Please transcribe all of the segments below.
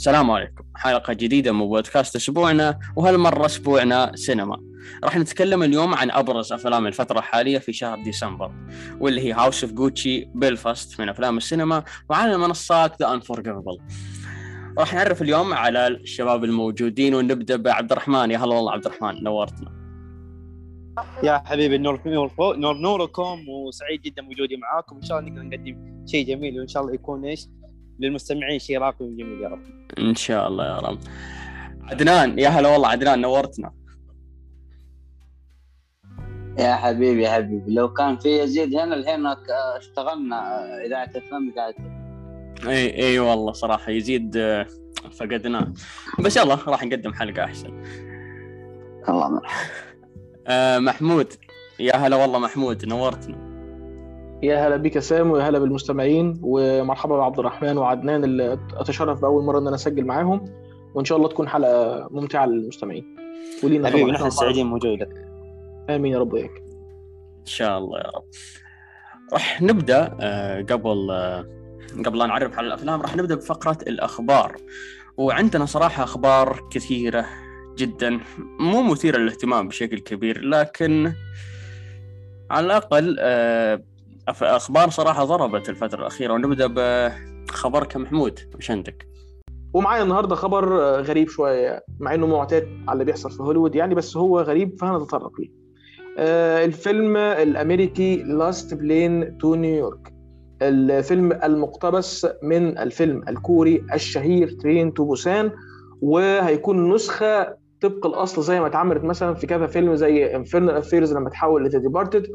السلام عليكم. حلقة جديدة من بودكاست أسبوعنا وهالمرة أسبوعنا سينما. راح نتكلم اليوم عن أبرز أفلام الفترة الحالية في شهر ديسمبر واللي هي House of Gucci Belfast من أفلام السينما وعلى المنصات The Unforgivable راح نعرف اليوم على الشباب الموجودين ونبدأ بعبد الرحمن. يا هلا والله عبد الرحمن نورتنا. يا حبيبي نور نور نور نوركم وسعيد جدا بوجودي معاكم. إن شاء الله نقدر نقدم شيء جميل وإن شاء الله يكون إيش؟ للمستمعين شيء راقي وجميل يا رب. إن شاء الله يا رب. عدنان يا هلا والله عدنان نورتنا. يا حبيبي يا حبيبي. لو كان في يزيد هنا الحين اشتغلنا إذاعة إفلام إذاعة إي إي والله صراحة يزيد آه، فقدناه. بس يلا راح نقدم حلقة أحسن. الله مرحبا آه محمود. يا هلا والله محمود نورتنا. يا هلا بك يا سام ويا هلا بالمستمعين ومرحبا بعبد الرحمن وعدنان اللي أتشرف بأول مرة إن أنا أسجل معاهم وإن شاء الله تكون حلقة ممتعة للمستمعين. ولينا حبيبي طبعاً. نحن سعيدين بوجودك آمين يا رب وياك. إن شاء الله يا رب. راح نبدأ آه قبل آه قبل لا نعرف على الأفلام راح نبدأ بفقرة الأخبار. وعندنا صراحة أخبار كثيرة جدا مو مثيرة للاهتمام بشكل كبير لكن على الأقل أخبار صراحة ضربت الفترة الأخيرة ونبدأ بخبرك محمود وش عندك؟ ومعايا النهارده خبر غريب شوية مع إنه معتاد على اللي بيحصل في هوليوود يعني بس هو غريب فهنتطرق ليه. آه، الفيلم الأمريكي Last Train to New York الفيلم المقتبس من الفيلم الكوري الشهير Train to Busan وهيكون نسخة طبق الأصل زي ما اتعملت مثلا في كذا فيلم زي Infernal Affairs لما تحول ل The Departed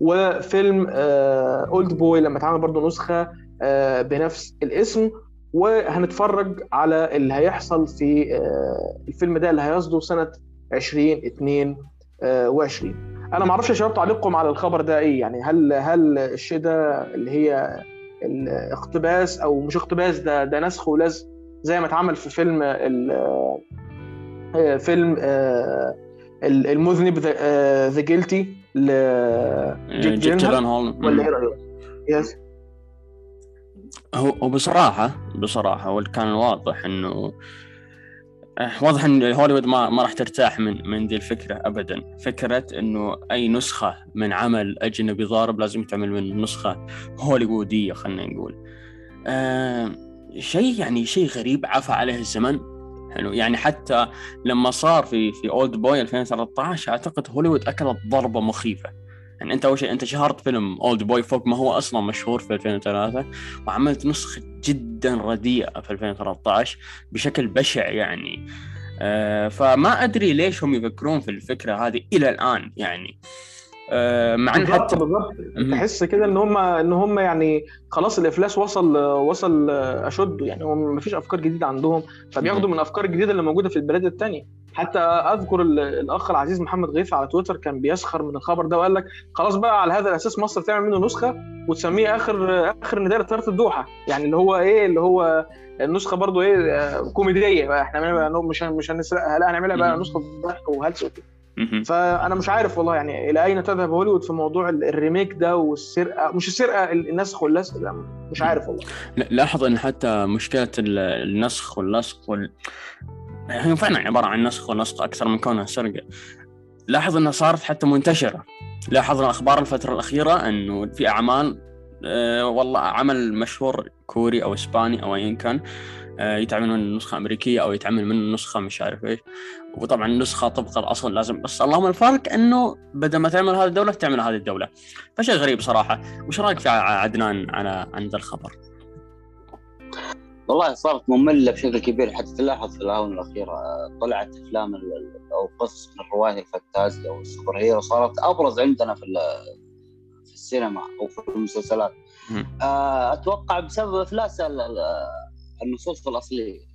وفيلم Old Boy لما اتعمل برضه نسخة آه، بنفس الاسم. وهنتفرج على اللي هيحصل في آه، الفيلم ده اللي هيصدر سنة 2022 أنا ما أعرفش يا شباب تعليقكم على الخبر ده إيه يعني هل هل الشيء ده اللي هي الاقتباس أو مش اقتباس ده ده نسخ ولزق زي ما اتعمل في فيلم آه، فيلم آه، ال- المذنب The Guilty جيك جيلنهال جيلنهال ولا إيه رأيك؟ yes هو بصراحة بصراحة واللي كان واضح إنه آه، واضح إن هوليوود ما ما راح ترتاح من من دي الفكرة ابدا، فكرة إنه أي نسخة من عمل أجنبي ضارب لازم تعمل من نسخة هوليوودية خلينا نقول. آه شيء يعني شيء غريب عفى عليه الزمن. حلو. يعني حتى لما صار في في Old Boy 2013 أعتقد هوليوود أكلت ضربة مخيفة. يعني أنت أول شيء أنت شهرت فيلم Old Boy فوق ما هو أصلا مشهور في 2003 وعملت نسخة جدا رديئة في 2013 بشكل بشع يعني. آه فما أدري ليش هم يفكرون في الفكرة هذه إلى الآن يعني. مع إن حتى بالظبط. تحس كده إن هم إن هم يعني خلاص الإفلاس وصل وصل أشده. يعني هم ما فيش أفكار جديدة عندهم فبياخدوا من الافكار الجديده اللي موجودة في البلاد الثانية حتى أذكر ال- الأخ العزيز محمد غيث على تويتر كان بيسخر من الخبر ده وقال لك خلاص بقى على هذا الأساس مصر تعمل منه نسخة وتسميه اخر آخر نداء لطياره الدوحة. يعني اللي هو إيه؟ اللي هو النسخة برضو إيه؟ آه، كوميدية بقى. إحنا بقى مش مش هنسرقها لا هنعملها بقى. نسخة ضحك وهلس وكده. فأنا مش عارف والله يعني إلى أين تذهب هوليوود في موضوع ال- الريميك ده والسرقة؟ مش السرقة ال- النسخ واللصق ده. مش عارف والله. لا- لاحظ إن حتى مشكلة ال- النسخ واللصق وال هي فعلا عبارة عن نسخ ولصق أكثر من كونها سرقة. لاحظ إنها صارت حتى منتشرة. لاحظ الاخبار الفترة الأخيرة إنه في أعمال آه والله عمل مشهور كوري أو إسباني أو ايا كان يتعمل من نسخة أمريكية أو يتعمل من نسخة مش عارف إيش. وطبعا النسخه طبق الأصل لازم. بس اللهم الفرق إنه بدل ما تعمل هذه الدولة تعمل هذه الدولة. فشيء غريب صراحة. وش رأيك في عدنان على عن ذا الخبر؟ والله صارت مملة بشكل كبير. حتى تلاحظ في الآونة الأخيرة آه، طلعت ال- أو قصص من الروايه الفانتازيا أو ال superhero صارت أبرز عندنا في في السينما أو في المسلسلات. آه، أتوقع بسبب ال- النصوص الأصلية.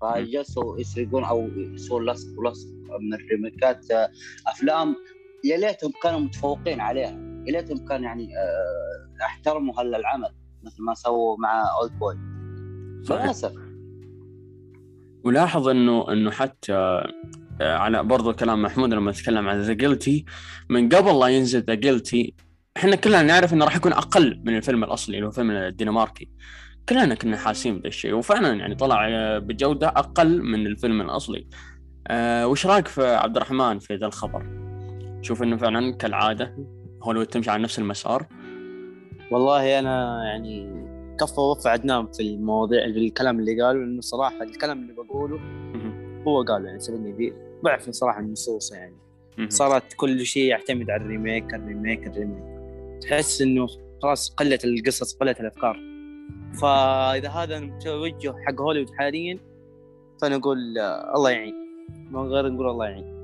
فجلسوا يسرقون أو يسوون قص ولصق من الريميكات آه، أفلام يا ليتهم كانوا متفوقين عليها. يا ليتهم كان يعني آه، احترموا هالعمل مثل ما سووا مع Old Boy للاسف ولاحظ انه إنه حتى آه، على برضو كلام محمود لما تكلم عن The Guilty من قبل لا ينزل The Guilty إحنا كلنا نعرف إنه راح يكون أقل من الفيلم الأصلي اللي هو فيلم الدنماركي. كلنا كنا حاسين بهذا الشيء وفعلا يعني طلع آه، بجودة أقل من الفيلم الأصلي أه وش رأيك في عبد الرحمن في ذا الخبر؟ تشوف إنه فعلا كالعادة هوليوود تمشي على نفس المسار؟ والله أنا يعني كفى وفى عدنان في المواضيع في الكلام اللي قاله لأنه صراحة الكلام اللي بقوله. هو قال يعني سبني دي ضعف صراحة النصوص يعني. صارت كل شيء يعتمد على ال remake ال remake ال remake تحس إنه خلاص قلت القصص قلت الأفكار فاذا هذا التوجه حق هوليوود حاليا فانا أقول آه، الله يعين. ما غير نقول الله يعين.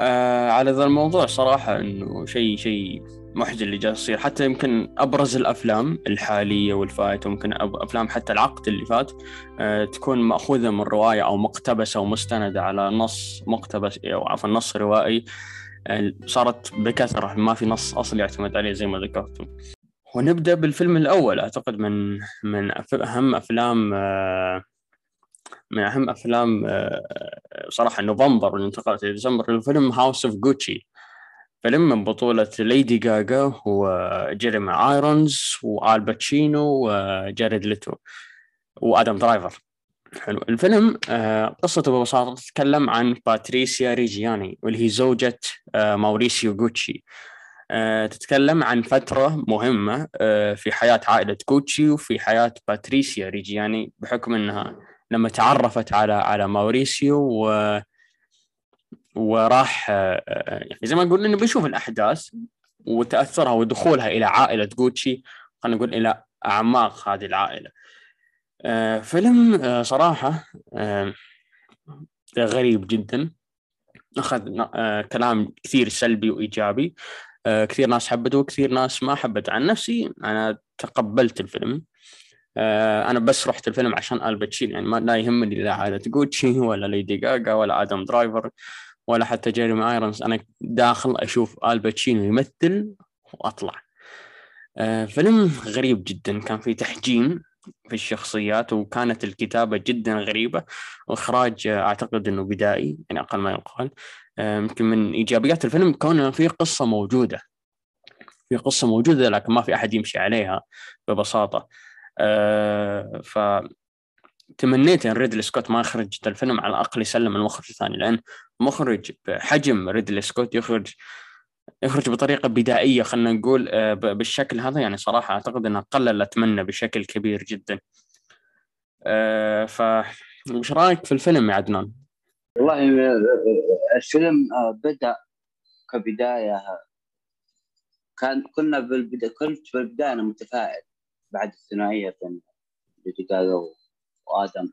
آه على ذا الموضوع صراحة إنه شيء شيء محزن اللي جالس يصير. حتى يمكن أبرز الأفلام الحالية والفايتة وممكن أفلام حتى العقد اللي فات آه تكون مأخوذة من رواية أو مقتبسة ومستندة على نص مقتبس أو عفوا نص روائي. آه صارت بكثرة ما في نص اصلي يعتمد عليه زي ما ذكرتم. ونبدأ بالفيلم الأول. أعتقد من من أهم أفلام آه، من أهم أفلام آه، صراحة نوفمبر اللي انتقلت إلى ديسمبر الفيلم House of Gucci فيلم من بطولة ليدي جاجا وجيريمي ايرونز وآل باتشينو وجاريد ليتو وآدم درايفر حلو الفيلم آه، قصته ببساطة تتكلم عن باتريسيا ريجياني واللي هي زوجة آه، ماوريسيو جوتشي آه، تتكلم عن فترة مهمة في حياة عائلة جوتشي وفي حياة باتريسيا ريجياني بحكم أنها لما تعرفت على على ماوريسيو و وراح يعني زي ما نقول إنه بنشوف الأحداث وتأثرها ودخولها إلى عائلة جوتشي خلينا نقول إلى أعماق هذه العائلة. آه، فيلم آه، صراحة آه، غريب جدا. آه، كلام كثير سلبي وإيجابي. آه، كثير ناس حبته وكثير ناس ما حبته. عن نفسي أنا تقبلت الفيلم. أنا بس رحت الفيلم عشان آل باتشينو يعني ما لا يهمني لا عائلة جوتشي ولا ليدي جاجا ولا آدم درايفر ولا حتى جيريمي ايرونز أنا داخل أشوف آل باتشينو يمثل وأطلع. آه، فيلم غريب جدا. كان فيه تحجيم. في الشخصيات وكانت الكتابة جدا غريبة. وإخراج آه، أعتقد أنه بدائي يعني أقل ما يقال. آه، يمكن من إيجابيات الفيلم كونه في قصة موجودة. في قصة موجودة لكن ما في أحد يمشي عليها ببساطة. آه، ف تمنيت إن ريدلي سكوت ما يخرج الفيلم على الأقل يسلم المخرج الثاني لأن مخرج بحجم ريدلي سكوت يخرج يخرج بطريقة بدائية خلينا نقول آه، بالشكل هذا يعني صراحة أعتقد انها قللت منه بشكل كبير جدا. آه، ف وش رأيك في الفيلم يا عدنان؟ والله آه، الفيلم بدأ كبداية كان كنا بالبدايه كنت بالبدايه أنا متفائل بعد الثنائية بين جاجا وادم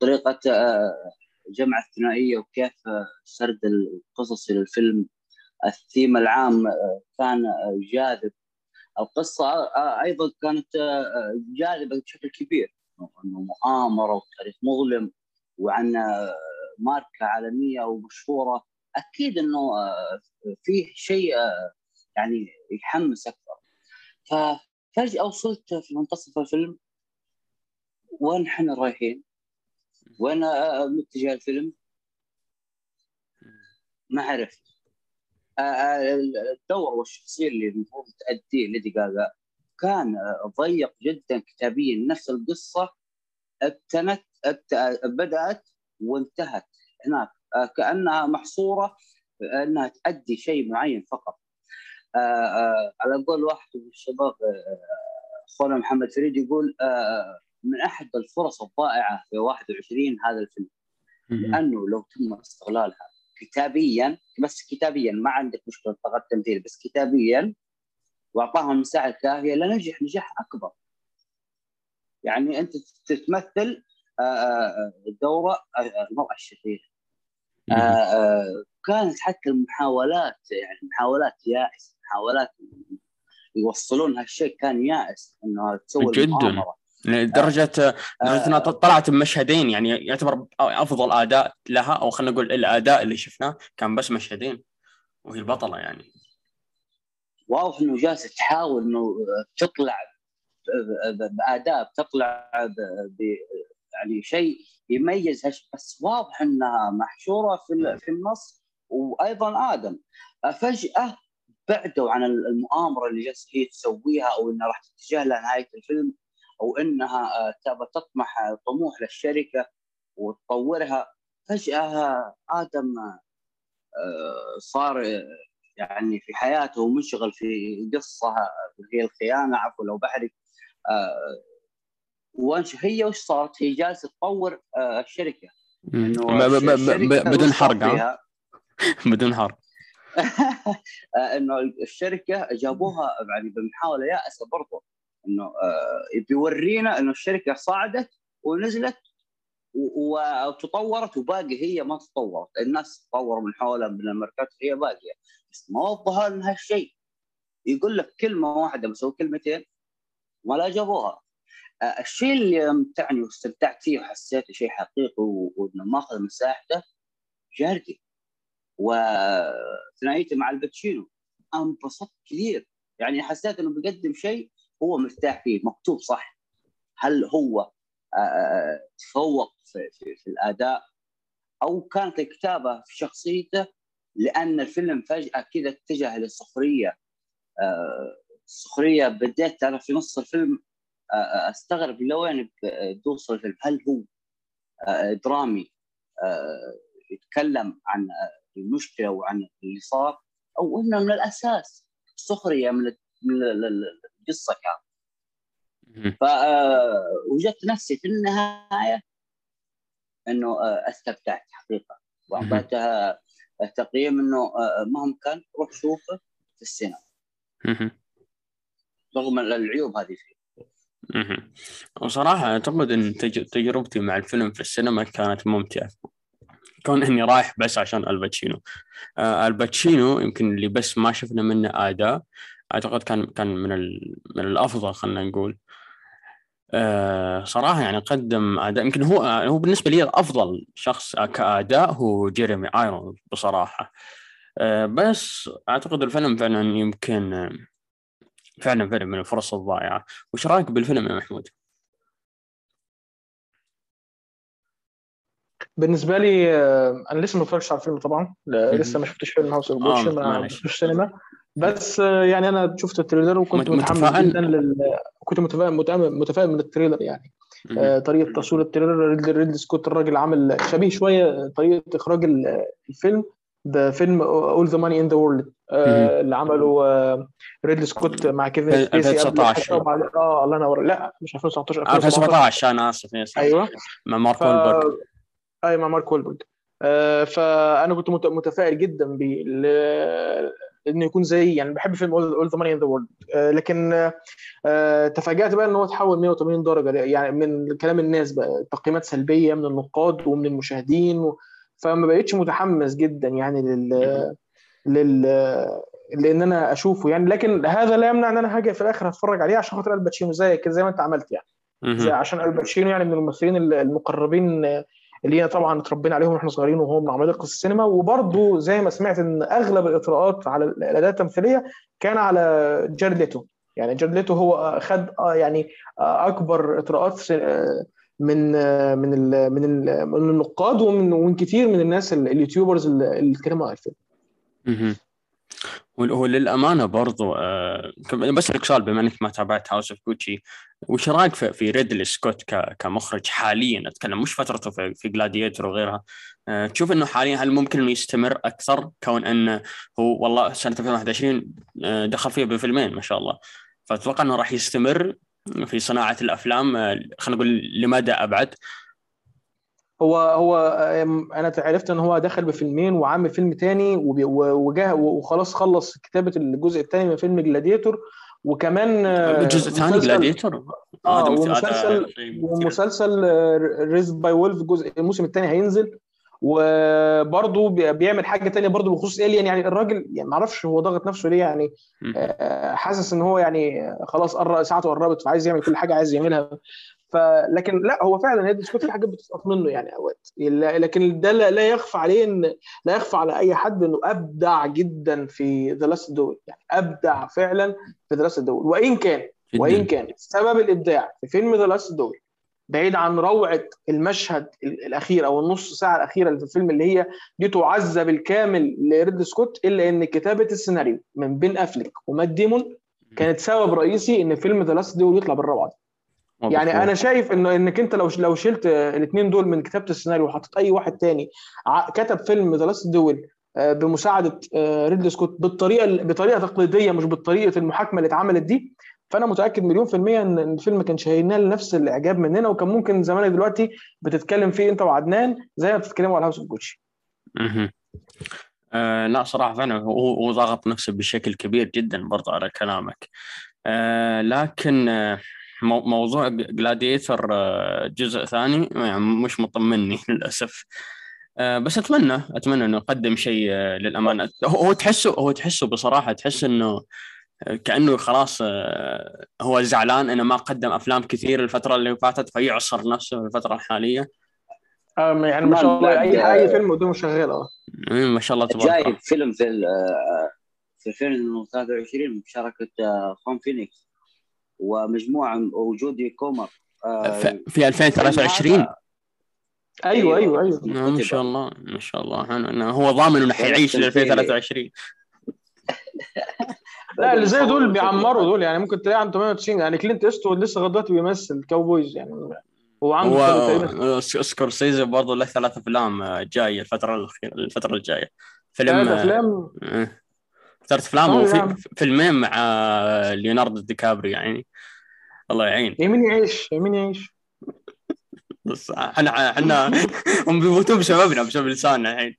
طريقه جمع الثنائية وكيف سرد القصص للفيلم الثيم العام آه، كان آه، جاذب. القصة آه، أيضا كانت جاذبة بشكل كبير. إنه مؤامرة وتاريخ مظلم وعن ماركة عالمية ومشهورة. أكيد إنه آه، فيه شيء يعني يحمس أكثر. ففجاه وصلت في منتصف الفيلم. وين إحنا رايحين؟ وين متجه الفيلم؟ ما عرفت. الدور والشخصية اللي المفروض تأديه ليدي جاجا كان ضيق جدا كتابيا. نفس القصة ابتنت ابت- بدأت وانتهت هناك. كأنها محصورة إنها تأدي شيء معين فقط. آه، آه، على قول واحد من الشباب آه، أخونا محمد فريد يقول من أحد الفرص الضائعة في 21 هذا الفيلم لأنه لو تم استغلالها كتابيا بس كتابيا ما عندك مشكلة فقط تمثيل بس كتابيا واعطاها المساحه الكافيه لنجح نجاح أكبر. يعني أنت تتمثل آه، آه، دورة آه، المرأة الشريرة. كانت حتى المحاولات يعني محاولات يائسة محاولات يوصلون هالشيء كان يائس إنها تسوي جداً. المؤامرة. لدرجه درجه إنها طلعت بمشهدين يعني يعتبر أفضل أداء لها أو خلينا نقول الأداء اللي شفناه كان بس مشهدين وهي البطلة يعني. واضح إنه جالسه تحاول إنه تطلع بأداء تطلع يعني شيء يميز هالش- بس واضح إنها محشورة في ال- في النص وأيضا آدم. فجأة بعدوا عن المؤامرة اللي جالسه هي تسويها أو إنها راح تتجه لها نهاية الفيلم أو إنها آه، تطمح طموح للشركة وتطورها فجأة آدم آه، صار يعني في حياته منشغل في قصة هي الخيانة عفوا لو بحرق وانش هي وش صارت؟ هي جالسة تطور الشركة. إنه بدون حرق بدون حرق. إنه الشركة جابوها يعني بمحاولة يائسة برضو. إنه آه، بيورينا إنه الشركة صعدت ونزلت وتطورت وباقي هي ما تطورت. الناس تطوروا من حولها من الماركات هي باقية. بس ما وضحوا لنا هالشيء يقول لك كلمة واحدة بس كلمتين ما لا جابوها. آه، الشيء اللي امتعني واستمتعت فيه وحسيته شيء حقيقي وإنه ماخذ مساحته جاردي. وثنائيته مع الباتشينو. انبسطت كثير. يعني حسيت إنه بيقدم شيء هو مرتاح فيه مكتوب صح. هل هو آه، آه، تفوق في, في, في الأداء؟ أو كانت الكتابة في شخصيته لأن الفيلم فجأة كذا اتجه للسخريه السخريه بديت أنا في نص الفيلم أستغرب لوين توصل الفيلم هل هو درامي يتكلم عن المشكلة وعن اللي صار أو إنه من الأساس سخرية من القصة كانت فوجدت نفسي في النهاية إنه استمتعت حقيقة. وأعطيتها تقييم إنه مهما كان روح شوفه في السينما. رغم العيوب هذه فيه. وصراحة أعتقد أن تجربتي مع الفيلم في السينما كانت ممتعة. كون إني رايح بس عشان آل باتشينو. آه آل باتشينو يمكن اللي بس ما شفنا منه أداء. أعتقد كان كان من من الأفضل خلينا نقول. آه صراحة يعني قدم أداء يمكن هو هو بالنسبة لي أفضل شخص كأداء هو جيريمي ايرونز بصراحة. آه بس أعتقد الفيلم فعلا يمكن فعلا فيلم من الفرص الضائعة. وش رأيك بالفيلم يا محمود؟ بالنسبة لي آه، أنا لسه ما اتفرجتش على الفيلم طبعا لسه ما شفتش فيلم House of Gucci ما شفتش سينما بس آه، يعني أنا شفت ال trailer وكنت متحمس جدا لل... كنت متفائل متفائل من ال trailer يعني. آه طريقة تصوير ال trailer ريدلي, ريدلي سكوت الراجل عامل شبيه شوية طريقة إخراج الفيلم ده فيلم All the Money in the World اللي عمله آه ريدلي سكوت مع كيفن سبيسي. 2019 آه الله ينور. لا مش 2019 2017 أنا آسف أيوه. مع مارك ف... اي مع مارك وولبرج آه فأنا كنت متفائل جدا إنه يكون زي يعني بحب فيلم All the Money in the World لكن آه تفاجأت بقى ان هو اتحول 180 درجة. يعني من كلام الناس بقى تقييمات سلبية من النقاد ومن المشاهدين و... فما بقتش متحمس جدا يعني لل لل لإن أنا أشوفه يعني. لكن هذا لا يمنع إن أنا هاجي في الآخر هتفرج عليه عشان خاطر ألباتشينو زي كده زي ما أنت عملت يعني. زي عشان ألباتشينو يعني من الممثلين المقربين اللي هي طبعا اتربينا عليهم وإحنا صغيرين وهو من عمالقه السينما. وبرضه زي ما سمعت إن أغلب الاطراءات على الاداء التمثيلية كان على جارد ليتو. يعني جارد ليتو هو خد يعني أكبر اطراءات من من من من النقاد ومن ومن كثير من الناس ال YouTubers اللي اتكلموا على الفيلم. هو للأمانة برضو آه بس لك سؤال بما إنك ما تابعت House of Gucci وش رأيك في, في ريدلي سكوت كمخرج حاليا؟ أتكلم مش فترته في, في Gladiator وغيرها آه تشوف إنه حاليا هل ممكن إنه يستمر أكثر؟ كون إنه هو والله سنة 2021 آه دخل فيها بفيلمين ما شاء الله. فأتوقع إنه راح يستمر في صناعة الأفلام آه خلينا نقول لمدى أبعد؟ هو هو أنا عرفت إن هو دخل بفيلمين وعامل فيلم تاني وجاه وخلاص خلص كتابة الجزء الثاني من فيلم Gladiator وكمان الجزء الثاني Gladiator آه ومسلسل ومسلسل Raised by Wolves الجزء الموسم الثاني هينزل. وبرضه بيعمل حاجة تانية برضه بخصوص الين يعني الراجل يعني ما أعرفش هو ضاغط نفسه ليه يعني حاسس إن هو يعني خلاص قرب ساعته قربت فعايز يعمل كل حاجة عايز يعملها. فلكن لا هو فعلا ريدلي سكوت في حاجات بتسقط منه يعني أوقات. لكن ده لا يخفى عليه ان لا يخفى على أي حد إنه أبدع جدا في The Last Duel يعني أبدع فعلا في The Last Duel وإن كان وإن كان سبب الإبداع في فيلم The Last Duel بعيد عن روعة المشهد ال- الأخير أو النص ساعة الأخيرة اللي في الفيلم اللي هي دي تعزى بالكامل لريدلي سكوت إلا إن كتابة السيناريو من بن افلك ومات ديمون كانت سبب رئيسي إن فيلم The Last Duel يطلع بالروعة دي. يعني أنا شايف إنه إنك أنت لو لو شلت الاثنين دول من كتابة السيناريو وحطيت أي واحد تاني كتب فيلم The Last Duel بمساعدة آه، ريدلي سكوت بالطريقة بطريقة تقليدية مش بالطريقة المحكمة اللي اتعملت دي فأنا متأكد مليون في المية إن الفيلم كان هينال نفس الإعجاب مننا وكان ممكن زمانك دلوقتي بتتكلم فيه أنت وعدنان زي ما بتتكلموا على House of Gucci. آه لا صراحة فعلا هو ضاغط نفسه بشكل كبير جدا برضه على كلامك. آه لكن آه موضوع جلاديتر آه جزء ثاني يعني مش مطمني للأسف. آه بس أتمنى أتمنى إنه يقدم شيء آه للأمانة. هو تحسه هو تحسه بصراحة تحس إنه آه، كأنه خلاص هو زعلان إنه ما قدم أفلام كثير الفترة اللي فاتت فيعصر نفسه في الفترة الحالية. آه، يعني ما شاء الله أي اي فيلم قدامه شغال آه. ما شاء الله تبارك الله. جاي فيلم في في 2023 بمشاركة آه، خواكين فينيكس. ومجموعة وجودي كومر آه، ف- في 2023 هذا- أيوه أيوه أيوه آه، ما شاء الله ما شاء الله. انه هو ضامن إنه حيعيش ل 2023 لا اللي زي دول بيعمروا دول يعني ممكن تلاقي عنده 98 يعني كلينت ايستوود لسه لغاية دلوقتي بيمثل cowboys يعني هو عنده سكورسيزي برضه له ثلاث أفلام آه، جاية الفترة الأخيرة الفترة الجاية. فيلم ثلاث آه، افلام ثلاث افلام وفي يعني. فيلمين مع ليوناردو دي كابريو يعني الله يعين. مين يعيش مين يعيش. بس إحنا إحنا هم بيموتون بسببنا بسبب لساننا الحين.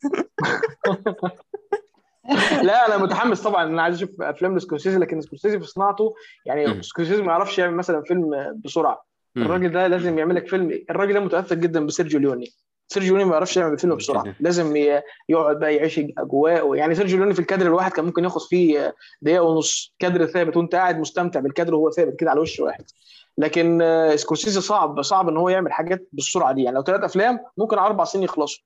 لا أنا متحمس طبعا. أنا عايز أشوف افلام لسكورسيزي لكن سكورسيزي في صناعته. يعني سكورسيزي ما يعرفش يعمل مثلا فيلم بسرعة. الراجل ده لازم يعمل لك فيلم. الراجل ده متأثر جدا بسيرجيو ليوني. سيرجيو ما يعرفش يعمل فيلم بسرعة. لازم يقعد بقى يعيش أجواء يعني سيرجيو ليوني في الكادر الواحد كان ممكن ياخد فيه دقيقة ونص. كادر ثابت وأنت قاعد مستمتع بالكادر وهو ثابت كده على وش واحد. لكن آه، سكورسيزي صعب صعب إن هو يعمل حاجات بالسرعة دي. يعني لو ثلاث أفلام ممكن أربع سنين يخلصوا.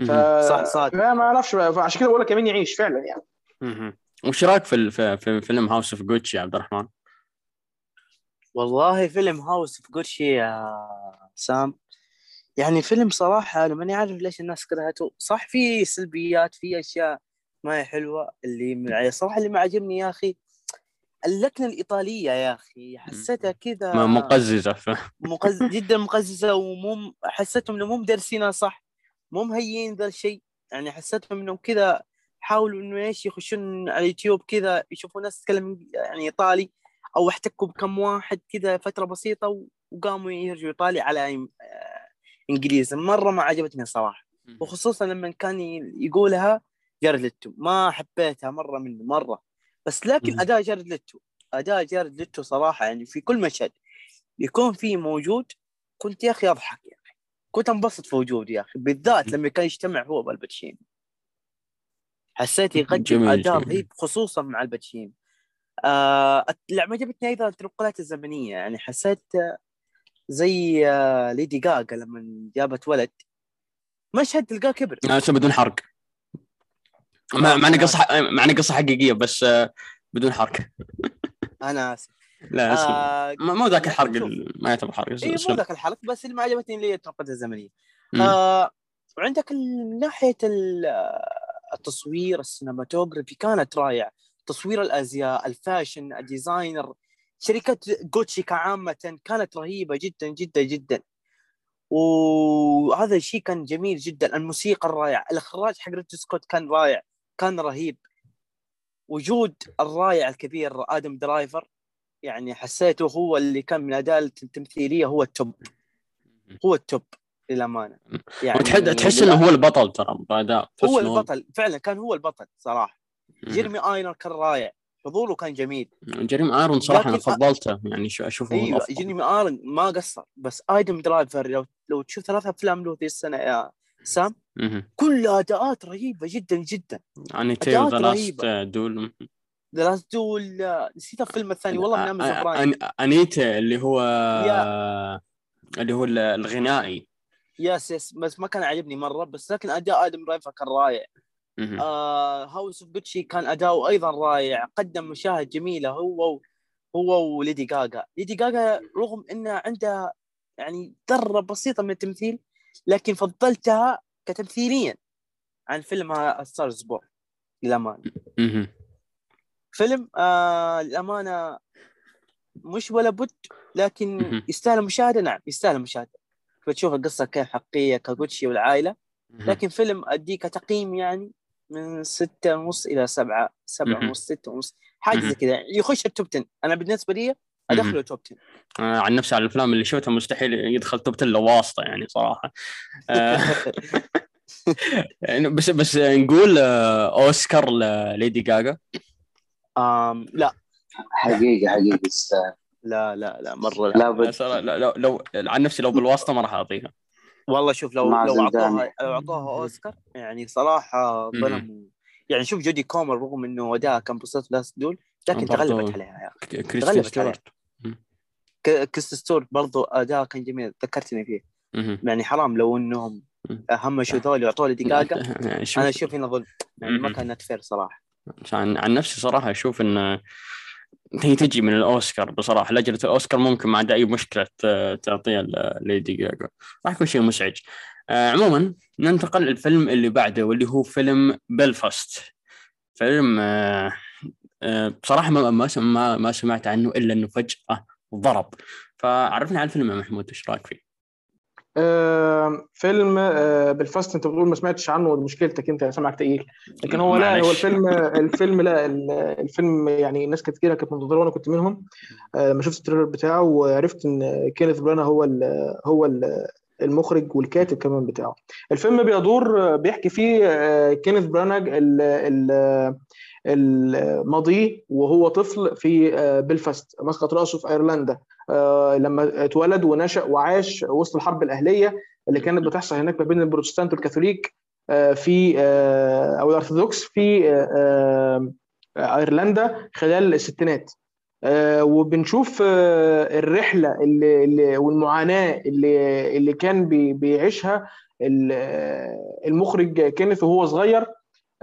ف... صح صح. فما أعرفش بقى. فعشان كده بقول لك كمان يعيش فعلا يعني. مهم. وش رأيك في ال- في في فيلم House of Gucci يا عبد الرحمن؟ والله فيلم House of Gucci يا سام. يعني فيلم صراحة أنا ماني عارف ليش الناس كرهته. صح في سلبيات في أشياء ما هي حلوة. اللي من صراحة اللي ما عجبني يا أخي اللكنة الإيطالية يا أخي. حسيتها كذا م- مقززة. ف... مقز... جدا مقززة ومو حسيتهم إنه مو مدرسينها صح. مو مهيين ذا الشيء. يعني حسيتهم إنهم كذا حاولوا إنه إيش يخشون على اليوتيوب كذا يشوفوا ناس تتكلم يعني إيطالي أو أحتكوا بكم واحد كذا فترة بسيطة و- وقاموا يرجعوا إيطالي على إنجليزي مرة ما عجبتني صراحة. وخصوصا لما كان يقولها جارد ليتو. ما حبيتها مرة منه مرة. بس لكن مم. أداء جارد ليتو. أداء جارد ليتو صراحة يعني في كل مشهد يكون فيه موجود كنت يا أخي أضحك يا أخي. كنت أنبسط في وجوده يا أخي. بالذات لما كان يجتمع هو والباتشين حسيت يقدم جميل. رهيب خصوصا مع الباتشين آه اللي عجبتني أيضا التنقلات الزمنية. يعني حسيت زي آه ليدي جاجا لما جابت ولد. مشهد تلقاه كبر. آه، بس بدون حرق. مع إنه قصة مع إنه قصة حقيقية بس آه، بدون حرق. أنا آسف. لا اسف آه مو ذاك الحرق ما يعتبر حرق اي مو. ذاك الحلقة بس اللي ما عجبتني اللي هي التنقلات الزمنية. آه وعندك من ناحية ال- التصوير ال cinematography كانت رائعة. تصوير الأزياء ال fashion ال designer شركة جوتشي كعامة كانت رهيبة جدا جدا جدا. وهذا الشيء كان جميل جدا. الموسيقى الرائعة الإخراج حق ريدلي سكوت كان رائع كان رهيب. وجود الرائع الكبير آدم درايفر يعني حسيته هو اللي كان من اداء التمثيلية هو ال top. هو ال top للأمانة. يعني وتحس تحس إنه هو البطل ترى هو إنه البطل فعلا كان هو البطل صراحة. جيرمي ايرونز كان رائع. حضوره كان جميل جيرمي ايرونز صراحة أنا فضلته يعني شو- أشوفه أيوه جيرمي ايرونز ما قصر بس آدم درايفر لو لو تشوف ثلاث أفلام له ذي السنة يا سام مهم. كلها أداءات رهيبة جدا جدا يعني تيل ذا لاست. دول ذا لاست دول نسيت الفيلم الثاني والله من أن- أنيتا اللي هو يا. اللي هو ال- الغنائي yes yes بس ما كان عاجبني مرة بس لكن أداء آدم درايفر كان رائع. آه House of Gucci كان أداؤه أيضا رائع قدم مشاهد جميلة هو و... هو وليدي جاجا ليدي جاجا رغم انها عندها يعني ذرة بسيطة من التمثيل لكن فضلتها كتمثيليا عن فيلم A Star Is Born للأمانة. فيلم آه الامانه مش ولا بد لكن. يستاهل المشاهده نعم يستاهل المشاهده بتشوف القصة كيف حقيقية كاغوتشي والعائلة. لكن فيلم أديك تقييم يعني من ستة ونص إلى سبعة سبعة. ونص ستة ونص مهم. زي كذا. يخش ال top 10 أنا بالنسبة لي أدخله توب 10 آه، عن نفسي على الأفلام اللي شفتها مستحيل يدخل top 10 لو واسطه يعني صراحة. آه، يعني بس بس نقول آه، أوسكار لليدي جاجا آم لا. حقيقة حقيقة تستاهل لا لا لا مرة لا. لا لا لا- لو لو عن نفسي لو بالواسطة ما راح أعطيها. والله شوف لو لو. أعطوها لو أعطوها أوسكار يعني صراحة. ظلموا يعني شوف جودي كومر رغم إنه أداء كان بسيط Last Duel لكن تغلبت عليها يا. كريستين تغلبت عليه. ستيوارت ك- كريستين ستيوارت برضو أداء كان جميل ذكرتني فيه. يعني حرام لو إنهم. همشوا ذول ويعطوا لي دقائق يعني أنا أشوف هنا ظلم يعني ما. كانت fair صراحة عن, نفسي صراحة أشوف ان هي تجي من الأوسكار بصراحة لجنة الأوسكار ممكن ما عندها أي مشكلة تعطيها ليدي جاجا. راح يكون شيء مزعج آه، عموما ننتقل للفيلم اللي بعده واللي هو فيلم بلفاست فيلم آه، آه، بصراحة ما ما ما, سمعت عنه إلا إنه فجأة ضرب. فعرفنا عن الفيلم يا محمود إيش رأيك فيه؟ آه، فيلم آه، بلفاست انت بتقول ما سمعتش عنه مشكلتك انت سمعك تقيل. لكن هو لا. هو الفيلم الفيلم لا ال- الفيلم يعني ناس كتيرة كانت منتظرة وأنا كنت منهم. آه، لما شفت ال trailer بتاعه وعرفت إن كينيث برانا هو ال هو ال المخرج والكاتب كمان بتاعه. الفيلم بيدور بيحكي فيه آه، كينيث برانا ال- ال- الماضي وهو طفل في آه، بلفاست مسقط راسه في أيرلندا. آه، لما اتولد ونشأ وعاش وسط الحرب الأهلية اللي كانت بتحصل هناك ما بين البروتستانت والكاثوليك آه، في أو الأرثوذكس في أيرلندا خلال الستينات. وبنشوف الرحلة اللي اللي والمعاناة اللي اللي كان بي- بيعيشها ال- المخرج كينيث وهو صغير.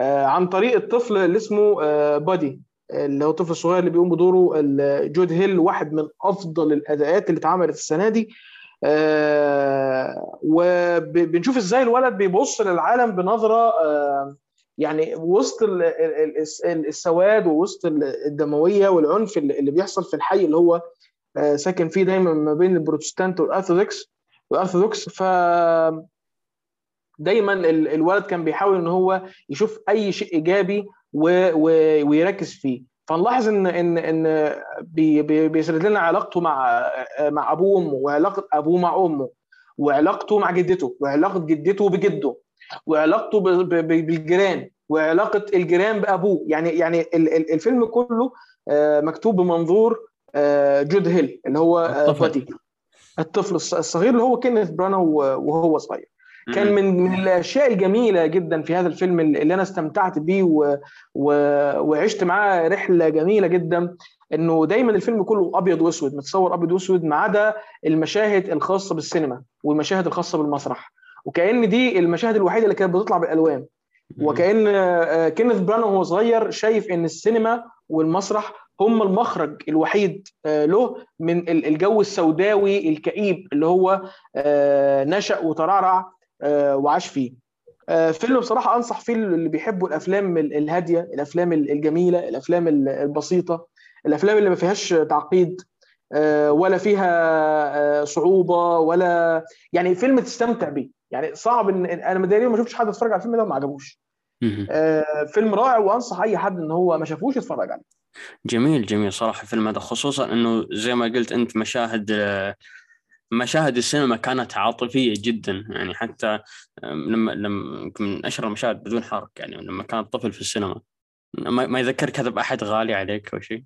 عن طريق الطفل اللي اسمه آه، بادي اللي هو الطفل الصغير اللي بيقوم بدوره جود هيل واحد من أفضل الأداءات اللي اتعملت السنة دي. آه، وبنشوف إزاي الولد بيبص للعالم بنظرة آه، يعني وسط ال- ال- ال- السواد ووسط الدموية والعنف اللي بيحصل في الحي اللي هو آه، ساكن فيه دايما ما بين البروتستانت والارثوذكس والأرثوذكس. ف دايما ال- الولد كان بيحاول إن هو يشوف أي شيء إيجابي ويركز فيه. فنلاحظ ان ان إن بي- بي- بيسرد لنا علاقته مع مع أبوه وأمه وعلاقة أبوه مع أمه وعلاقته مع جدته وعلاقة جدته بجده وعلاقته بالجيران وعلاقة الجيران بأبوه. يعني يعني ال- ال- الفيلم كله آه، مكتوب بمنظور آه، جود هيل اللي هو آه، الطفل. الطفل الص- الصغير اللي هو كينيث برانا وهو صغير. كان من من الأشياء الجميلة جدا في هذا الفيلم اللي أنا استمتعت بيه و... و... وعشت معاه رحلة جميلة جدا. إنه دايما الفيلم كله أبيض وأسود متصور أبيض وأسود ما عدا المشاهد الخاصة بالسينما والمشاهد الخاصة بالمسرح. وكأن دي المشاهد الوحيدة اللي كانت بتطلع بالألوان. وكأن آه، كينيث برانا وهو صغير شايف إن السينما والمسرح هم المخرج الوحيد آه، له من ال- الجو السوداوي الكئيب اللي هو آه، نشأ وترعرع وعاش فيه. آه، فيلم بصراحة أنصح فيه اللي بيحبوا الأفلام ال- الهادية الأفلام ال- الجميلة الأفلام ال- البسيطة الأفلام اللي ما فيهاش تعقيد آه، ولا فيها آه، صعوبة ولا يعني فيلم تستمتع بيه. يعني صعب ان إن- أنا مداري ما شفتش حد اتفرج على الفيلم ده وما عجبوش. آه، فيلم رائع وأنصح أي حد إن هو ما شافوش يتفرج عليه. جميل جميل صراحة الفيلم هذا خصوصا إنه زي ما قلت أنت مشاهد مشاهد السينما كانت عاطفية جدا يعني حتى لما لما من أشهر المشاهد بدون حرق يعني لما كان الطفل في السينما ما يذكرك هذا بأحد غالي عليك أو شيء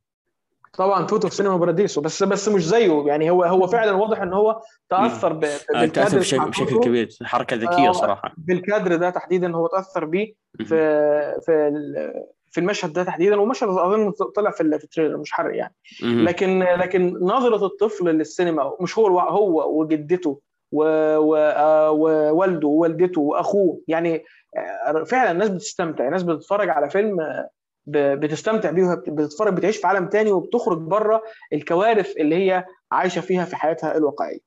طبعا توتو في سينما باراديسو بس بس مش زيه يعني هو هو فعلا واضح إن هو تأثر ب- آه، تأثر بالكادر بشكل, بشكل. كبير حركة ذكية آه، صراحة بالكادر ده تحديدا هو تأثر بيه. في في في المشهد ده تحديدا ومشهد اظن طلع في ال- في التريلر مش حرق يعني. لكن لكن نظرة الطفل للسينما مش هو هو وجدته و- و- آه، ووالده ووالدته وأخوه يعني آه، فعلا الناس بتستمتع الناس بتتفرج على فيلم بتستمتع بيه بتتفرج بتعيش في عالم تاني وبتخرج بره الكوارث اللي هي عايشة فيها في حياتها الواقعية.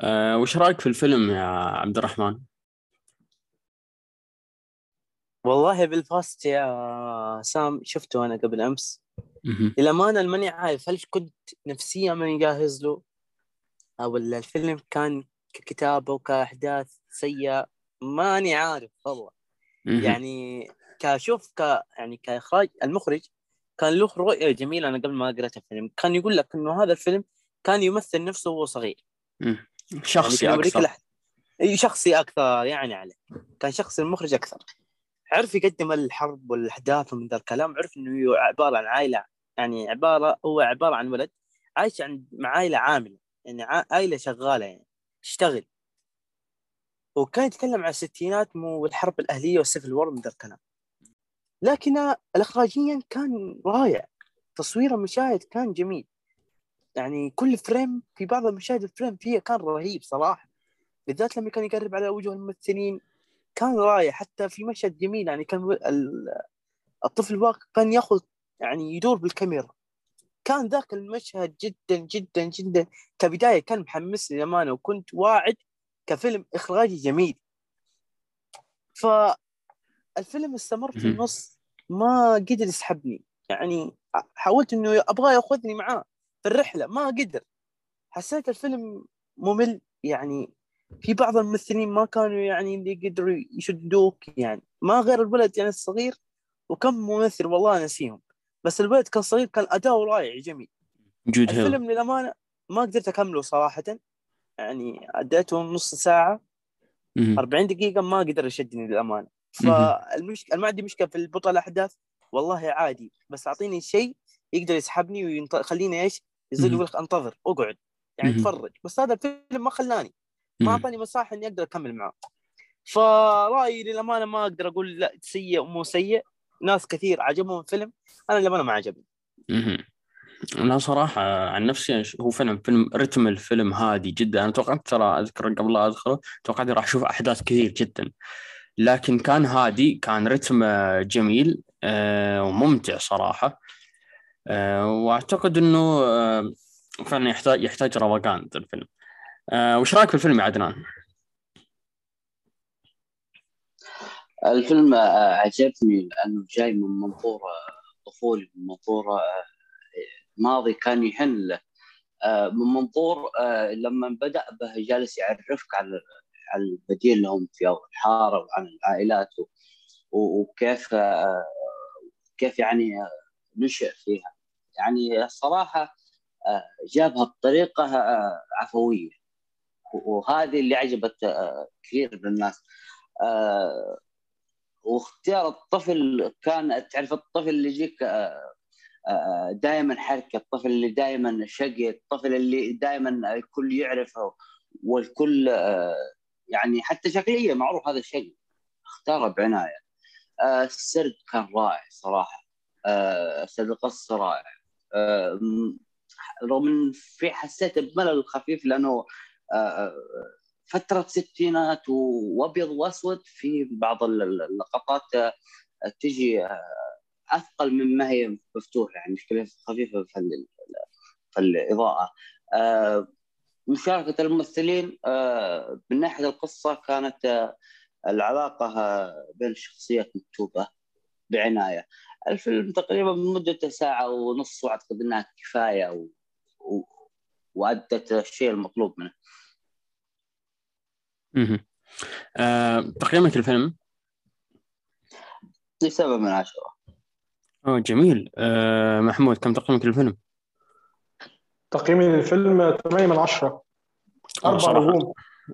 آه وش رأيك في الفيلم يا عبد الرحمن؟ والله بالفاست يا سام شفته أنا قبل أمس. للأمانة ماني عارف هل كنت نفسيا ماني جاهز له أو ولا الفيلم كان ككتابة وكأحداث سيئة ماني عارف والله. يعني كشوف ك يعني كإخراج المخرج كان له رؤية جميلة أنا قبل ما قرأت الفيلم كان يقول لك إنه هذا الفيلم كان يمثل نفسه وهو صغير. يعني شخصي يوريك أكثر. شخصي أكثر يعني عليه. كان شخص المخرج أكثر. عرف يقدم الحرب والاحداث ومن ذا الكلام عرف إنه عبارة عن عائلة يعني عبارة هو عبارة عن ولد عايش عند مع عائلة عاملة يعني عائلة شغالة يعني تشتغل. وكان يتكلم عن الستينات والحرب الأهلية وال civil war من ذا الكلام. لكن الاخراجيا كان رائع تصوير المشاهد كان جميل. يعني كل frame في بعض المشاهد ال frame فيها كان رهيب صراحة. بالذات لما كان يقرب على وجوه الممثلين. كان رائع حتى في مشهد جميل يعني كان ال- الطفل واقف كان ياخذ يعني يدور بالكاميرا. كان ذاك المشهد جدا جدا جدا. كبداية كان محمسني للأمانة وكنت واعد كفيلم إخراجي جميل. فالفيلم استمر في. النص ما قدر يسحبني. يعني حاولت إنه أبغاه يأخذني معاه في الرحلة ما قدر. حسيت الفيلم ممل يعني في بعض الممثلين ما كانوا يعني اللي قدروا يشدوك يعني. ما غير الولد يعني الصغير وكم ممثل والله نسيهم. بس الولد كان صغير كان أداؤه رائع جميل. جود الفيلم للأمانة ما قدرت أكمله صراحة. يعني أديته نص ساعة مهم. 40 دقيقة ما قدر يشدني للأمانة. فالمشكلة ما عندي مشكلة في البطء الأحداث والله عادي. بس أعطيني شيء يقدر يسحبني ويخليني إيش؟ مهم. يقول أنتظر أقعد. يعني. أتفرج. بس هذا الفيلم ما خلاني. ما. أعطاني مساحة إني أقدر أكمل معاه فرايي للأمانة ما أقدر أقول لا سيء ومو سيء. ناس كثير عجبهم الفيلم أنا للأمانة ما عجبني. لا صراحة عن نفسي هو فيلم فيلم رتم الفيلم هادي جدا. أنا توقعت ترى أذكر قبل لا أدخله توقعت راح أشوف أحداث كثير جدا. لكن كان هادي كان رتم جميل آه، وممتع صراحة. آه، وأعتقد إنه آه، فعلا يحتاج يحتاج روقان الفيلم. آه، وش رأيك في الفيلم يا عدنان؟ الفيلم آه، عجبني لأنه جاي من منظور طفولي من منظور آه، ماضي كان يحن له. من منظور لما بدأ به جالس يعرفك على على البديل لهم في الحارة وعن العائلات وكيف كيف يعني نشأ فيها. يعني الصراحه جابها بطريقة عفوية. وهذه اللي عجبت آه، كثير من الناس. آه، واختيار الطفل كان تعرف الطفل اللي يجيك دائما حركة الطفل اللي دائما شقي الطفل اللي دائما الكل يعرفه والكل آه، يعني حتى شكليا معروف هذا الشيء اختاره بعناية. آه، السرد كان رائع صراحة. آه، سرد القصة رائع. آه، رغم في حسيت بملل خفيف لأنه آه، فترة ستينات و- وأبيض وأسود في بعض ال- ال- اللقطات آه، تجي آه، أثقل مما هي مفتوحة يعني مشكلة خفيفة في ال- في الإضاءة. آه، مشاركة الممثلين آه، من ناحية القصة كانت آه، العلاقة آه، بين الشخصيات مكتوبة بعناية. الفيلم تقريبا مدته ساعة ونص وأعتقد إنها كفاية و... و... وأدت الشيء المطلوب منه. آه، تقييمك الفيلم لسبب من عشرة أوه جميل آه، محمود كم تقييمك للفيلم؟ تقييمي للفيلم 8 من 10 أوه، أربع صراحة. نجوم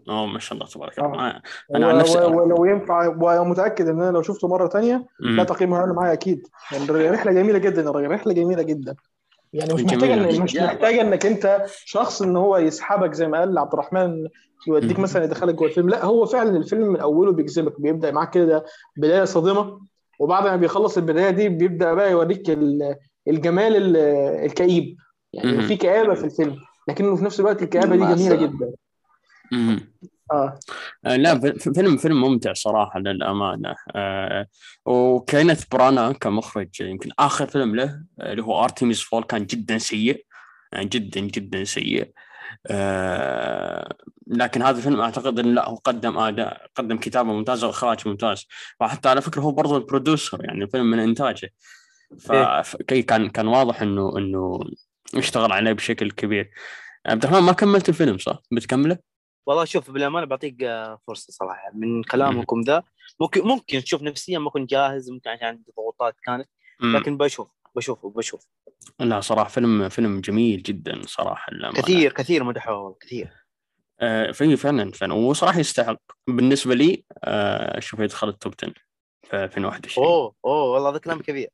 أوه ما شاء الله تبارك آه. الله آه، أنا عن و- نفسي- ولو ينفع ومتأكد إن أنا لو شفته مرة تانية لا. تقييمه هيعلى معايا أكيد يعني رحلة جميلة جدا يا راجل رحلة جميلة جدا يعني مش. إن- مش محتاجة إنك أنت شخص إن هو يسحبك زي ما قال عبد الرحمن يوديك. مثلا يدخلك جوه الفيلم لا هو فعلا الفيلم من أوله بيجذبك بيبدأ معاك كده بداية صادمة وبعد ما بيخلص البداية دي بيبدأ بقى يوريك ال- الجمال ال- الكئيب يعني. في كآبة في الفيلم لكنه في نفس الوقت الكآبة دي جميلة. جدا آه. آه، لا فيلم فيلم ممتع صراحة للأمانة. آه، وكينيث برانا كمخرج يمكن آخر فيلم له آه، اللي هو أرتيميس فول كان جدا سيء يعني جدا جدا سيء. آه لكن هذا الفيلم أعتقد انه لا هو قدم آداء قدم كتابة ممتازة وإخراج ممتاز. وحتى على فكرة هو برضه البرودوسر يعني الفيلم من إنتاجه. فكان كان واضح إنه إنه اشتغل عليه بشكل كبير. عبد الرحمن ما كملت الفيلم صح؟ بتكمله؟ والله شوف بالأمانة بعطيك آه، فرصة صراحة. من كلامكم ذا ممكن ممكن تشوف نفسيا ما كنت جاهز ممكن عشان عندي ضغوطات كانت لكن بشوف بشوف بشوف. لا صراحة فيلم فيلم جميل جدا صراحة. كثير كثير مدحوه كثير. آه في فعلا فعلا. وصراحة يستحق. بالنسبة لي آه شوف يدخل التوب 10 في 2021 أوه أوه والله هذا كلام كبير.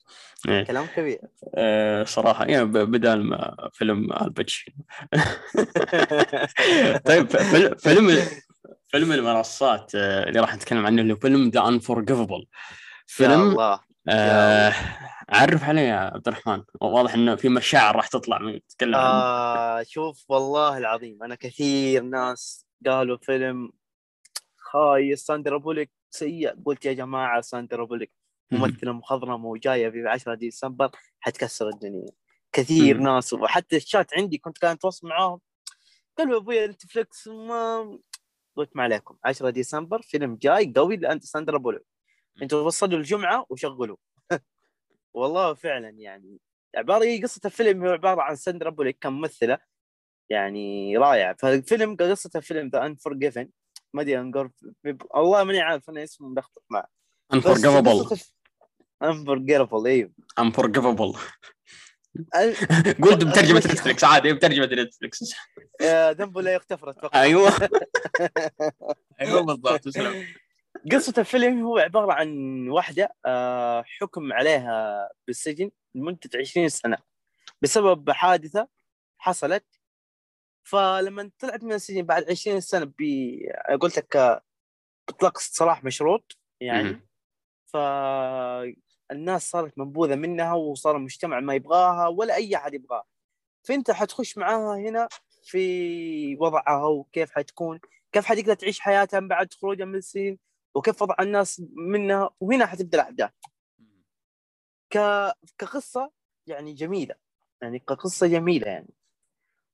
إيه. كلام كبير. آه صراحة يعني بدل ما فيلم الباتشينو طيب فيلم فيلم المنصات آه، اللي راح نتكلم عنه اللي هو فيلم The Unforgivable فيلم يا الله. آه عرف عليه يا عبد الرحمن؟ واضح إنه في مشاعر راح تطلع من تتكلم آه شوف والله العظيم أنا كثير ناس قالوا فيلم خايس ساندرا بولوك سيء قلت يا جماعة ساندرا بولوك ممثلة مخضرمة وجاية في 10 ديسمبر حتكسر الدنيا. كثير ناس وحتى الشات عندي كنت كان أتواصل معاهم قالوا أبوي نتفلكس ما قلت ما عليكم. 10 ديسمبر فيلم جاي قوي لانه ساندرا بولوك أنتوا وصلوا الجمعة وشغلوا. والله فعلا يعني عبارة هي قصة الفيلم هو عبارة عن ساندرا بولوك كممثلة يعني رائعة. فالفيلم قصة الفيلم The Unforgiven ما أدري أنقر والله ماني عارف أنا اسمه ملخبط معه Unforgivable Unforgivable أيوه Unforgivable قلت بترجمة نتفلكس عادي بترجمة نتفلكس ذنبه لا يغتفر أتوقع. أيوه. أيوه بالضبط تسلم. قصة الفيلم هو عبارة عن واحدة آه، حكم عليها بالسجن لمدة 20 سنة. بسبب حادثة حصلت فلما طلعت من السجن بعد 20 سنة ب قلت لك اطلاق سراح مشروط يعني. فالناس صارت منبوذة منها وصار المجتمع ما يبغاها ولا أي أحد يبغاها. فأنت حتخش معاها هنا في وضعها وكيف حتكون كيف حتقدر تعيش حياتها بعد خروجها من السجن وكيف وضع الناس منها وهنا حتبدأ الأحداث. ك... كقصة يعني جميلة يعني كقصة جميلة يعني.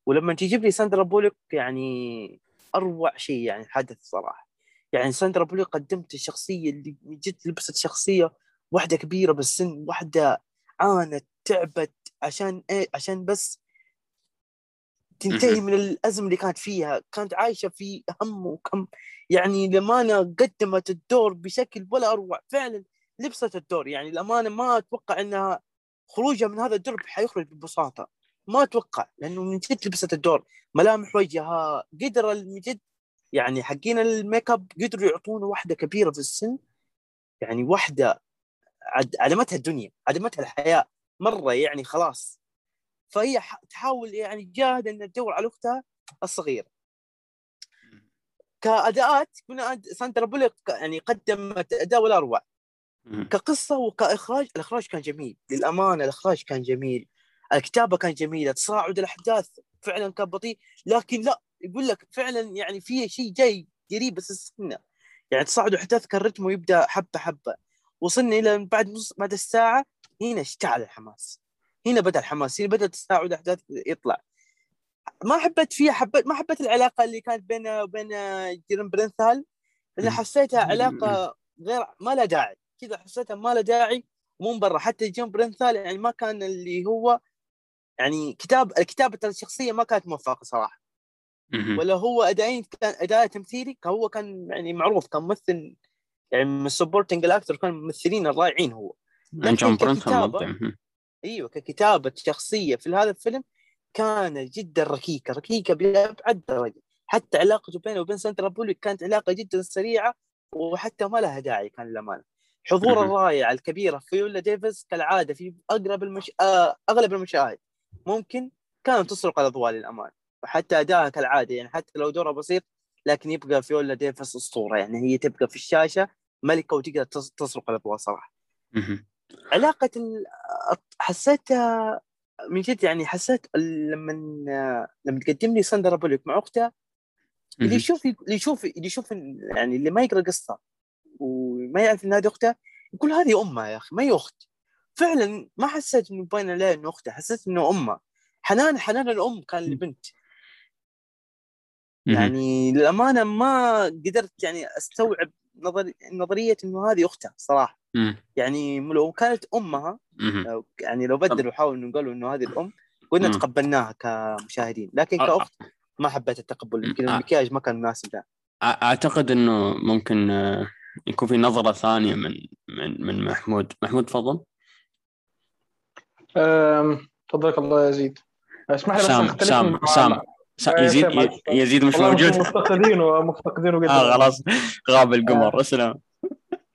ولما تجيب لي ساندرا بوليك يعني أروع شيء يعني حدث صراحة. يعني ساندرا بوليك قدمت الشخصية اللي جد لبست شخصية واحدة كبيرة بالسن واحدة عانت تعبت عشان إيه؟ عشان بس تنتهي من الأزمة اللي كانت فيها. كانت عايشة في هم وكم. يعني الامانه قدمت الدور بشكل ولا أروع. فعلا لبست الدور. يعني الامانه ما أتوقع إنها خروجها من هذا الدرب حيخرج ببساطه ما أتوقع لأنه من جد لبست الدور. ملامح وجهها قدر من جد يعني حقين الميك أب قدروا يعطونا واحدة كبيرة في السن. يعني واحدة عدمتها الدنيا عدمتها الحياة مرة يعني خلاص. فهي تحاول يعني جاهدة انها تدور على أختها الصغيرة. كأداءات ساندرا بوليك يعني قدمت أداء ولا اروع كقصة وكإخراج الإخراج كان جميل. للأمانة الإخراج كان جميل. الكتابة كانت جميلة تصاعد الأحداث فعلا كان بطيء لكن لا يقول لك فعلا يعني في شيء جاي قريب بس السنة. يعني تصاعد الأحداث كان رتمه يبدأ حبة حبة. وصلنا إلى بعد نص بعد الساعة هنا اشتعل الحماس. هنا بدأ الحماس هنا بدا تصاعد الأحداث يطلع. ما حبيت فيها حبيت ما حبيت العلاقة اللي كانت بينه وبين جيرن برينثال لأن حسيتها علاقة غير ما لها داعي. كذا حسيتها ما لها داعي مو من برا حتى جيرن برينثال يعني ما كان اللي هو يعني كتاب كتابه الشخصية ما كانت موفقة صراحة. ولا هو ادائين كان أداء تمثيلي هو كان يعني معروف كان ممثل يعني من السبورتنج الأكتر كان ممثلين الرائعين هو. لكن ككتابة أيوه ككتابة شخصية في هذا الفيلم كانت جدا ركيكة ركيكة بأبعد درجة. حتى علاقته بينه وبين ساندرا بولوك كانت علاقة جدا سريعة وحتى ما لها داعي كان للأمانة. حضور الرائع الكبيرة فيولا ديفيس كالعادة في أقرب المش... آه أغلب المشاهد. ممكن كانت تسرق الاضواء للامانه وحتى أدائها كالعادة يعني حتى لو دورها بسيط لكن يبقى فيولا ديفيس اسطوره يعني هي تبقى في الشاشة ملكة وتقدر تسرق الاضواء صراحة. علاقة ال... حسيتها من جد يعني حسيت لما لما تقدم لي ساندرا بوليك مع أختها اللي يشوف اللي يشوف اللي يشوف يعني اللي ما يقرأ قصة وما يعرف إن هذه أختها يقول هذه أمها يا أخي ما هي أخت. فعلا ما حسيت إنه باين عليها انه اختها حسيت إنه امها حنان حنان الأم كان للبنت مهم. يعني للأمانة ما قدرت يعني أستوعب نظري نظرية إنه هذه أختها صراحة. يعني لو كانت أمها. لو يعني لو بدلوا وحاولوا إنه قالوا إنه هذه الأم كنا. تقبلناها كمشاهدين. لكن كأخت ما حبيت التقبل يمكن المكياج ما كان مناسب لها. أعتقد إنه ممكن آه، يكون في نظرة ثانية من من من محمود. محمود تفضل. تفضلك الله يا يزيد اسمح لي بس سام سام سام آه، يزيد. يزيد مش موجود مفتقدينه مفتقدينه جدا آه خلاص غاب القمر اسلم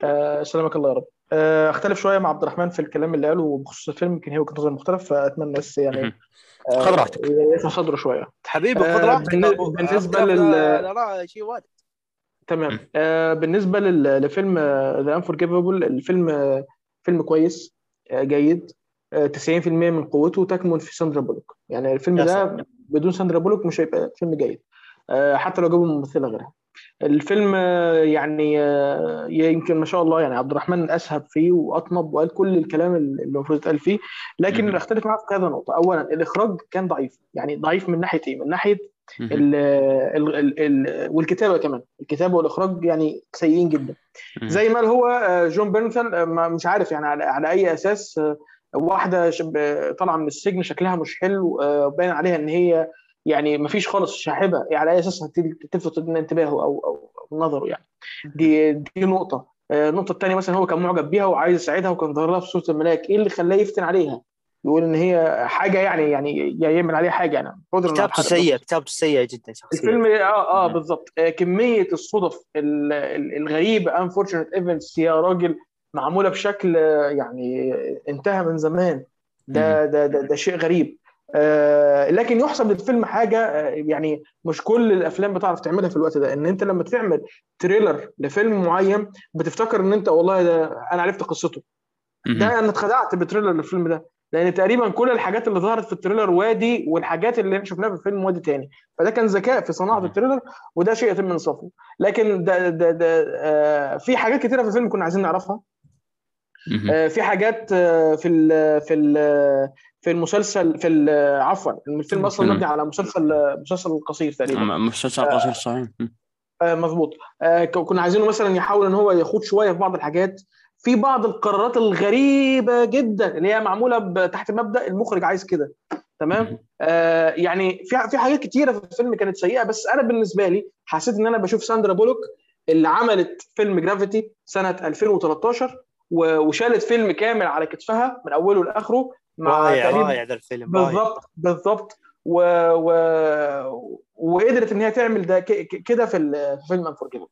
آه، سلامك الله يا رب آه، اختلف شوية مع عبد الرحمن في الكلام اللي قاله بخصوص الفيلم يمكن هي وجهه نظر مختلف فاتمنى بس يعني. آه، خذ راحتك. يتصدره شوية حبيبي آه، خذ راحتك بالن- أبو- بالنسبة اختلاف لل- شيء وارد تمام آه بالنسبة لفيلم The Unforgivable الفيلم آه، فيلم كويس آه جيد آه 90% من قوته تكمن في ساندرا بولوك يعني الفيلم ده. بدون ساندرا بولوك مش هيبقى فيلم جيد آه حتى لو جابوا ممثلة غيرها الفيلم آه، يعني آه، يمكن ما شاء الله يعني عبد الرحمن أسهب فيه وأطنب وقال كل الكلام اللي المفروض يتقال فيه لكن. اختلف معاه في كذا نقطة اولا الإخراج كان ضعيف يعني ضعيف من ناحية إيه من ناحية مهم. ال ال ال ال والكتابة كمان الكتابة والإخراج يعني سيئين جدا. زي ما هو جون بيرنثال ما- مش عارف يعني على, على أي أساس واحدة شب- طالعة من السجن شكلها مش حلو آه، باين عليها إن هي يعني ما فيش خالص شاحبة يعني على اي أساس تلفت انتباهه أو أو نظره يعني. دي دي نقطة. آه، النقطة الثانية مثلا هو كان معجب بيها وعايز يساعدها وكان ظاهر لها في صورة الملاك. إيه اللي خلاه يفتن عليها؟ يقول إن هي حاجة يعني يعني يعمل عليها حاجة يعني. كتابته سيئه كتابته سيئه جدا شخصيا. الفيلم آه آه. بالظبط آه كمية الصدف ال- ال- الغريبه unfortunate events يا راجل. معمولة بشكل آه، يعني انتهى من زمان. ده ده ده, ده شيء غريب. آه لكن يحسب للفيلم حاجة آه يعني مش كل الأفلام بتعرف تعملها في الوقت ده. إن أنت لما تعمل trailer لفيلم معين بتفتكر إن أنت والله ده أنا عرفت قصته. ده أنا اتخدعت ب trailer للفيلم ده. لأن تقريبا كل الحاجات اللي ظهرت في ال trailer وادي والحاجات اللي إحنا شفناها في الفيلم وادي تاني. فده كان ذكاء في صناعة. ال trailer وده شيء يتم انصافه. لكن ده ده ده آه في حاجات كتيرة في الفيلم كنا عايزين نعرفها. في حاجات آه في ال في ال في المسلسل في عفوا الفيلم أصلا. مبني على مسلسل مسلسل قصير تقريبا. مسلسل قصير صحيح. آه، مظبوط. آه، كنا عايزينه مثلا يحاول إن هو يخوض شوية في بعض الحاجات. في بعض القرارات الغريبة جدا اللي هي معمولة تحت مبدأ المخرج عايز كده. تمام. آه يعني في في حاجات كتيرة في الفيلم كانت سيئة بس أنا بالنسبة لي حسيت إن أنا بشوف ساندرا بولوك اللي عملت فيلم جرافيتي سنة 2013 و- وشالت فيلم كامل على كتفها من أوله لآخره مع رائع رائع ذا الفيلم بالظبط بالظبط و... و... وقدرت إن هي تعمل ده ك... كده في فيلم Unforgivable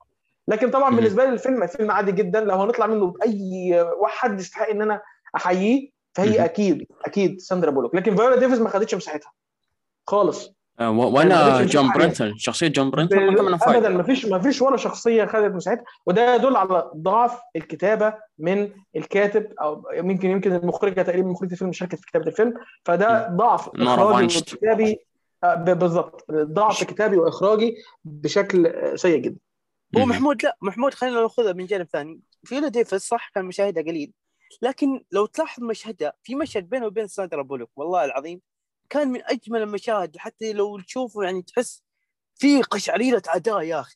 لكن طبعا. بالنسبة لي الفيلم فيلم عادي جدا. لو هنطلع منه بأي واحد يستحق إن أنا أحييه فهي. أكيد أكيد ساندرا بولوك. لكن فيولا ديفيز ما خدتش مساحتها خالص. آه، و- ما ولا قدرتش جون. بيرنثال شخصية جون بيرنثال ما كان منها ابدا ما فيش ما فيش ولا شخصية خدت مساحتها وده يدل على ضعف الكتابة من الكاتب أو يمكن يمكن المخرجة تقريبا مخرجة الفيلم شاركت في كتابة الفيلم فده ضعف إخراجي. وكتابي آه، ب- بالظبط ضعف كتابي وإخراجي بشكل آه، سيء جدا هو. محمود لا محمود خلينا ناخذها من جانب ثاني فيولا ديفيس صح كان مشاهدها قليل لكن لو تلاحظ مشهدها في مشهد بينه وبين ساندرا بولوك والله العظيم كان من أجمل المشاهد حتى لو تشوفه يعني تحس في قشعريرة اداء يا أخي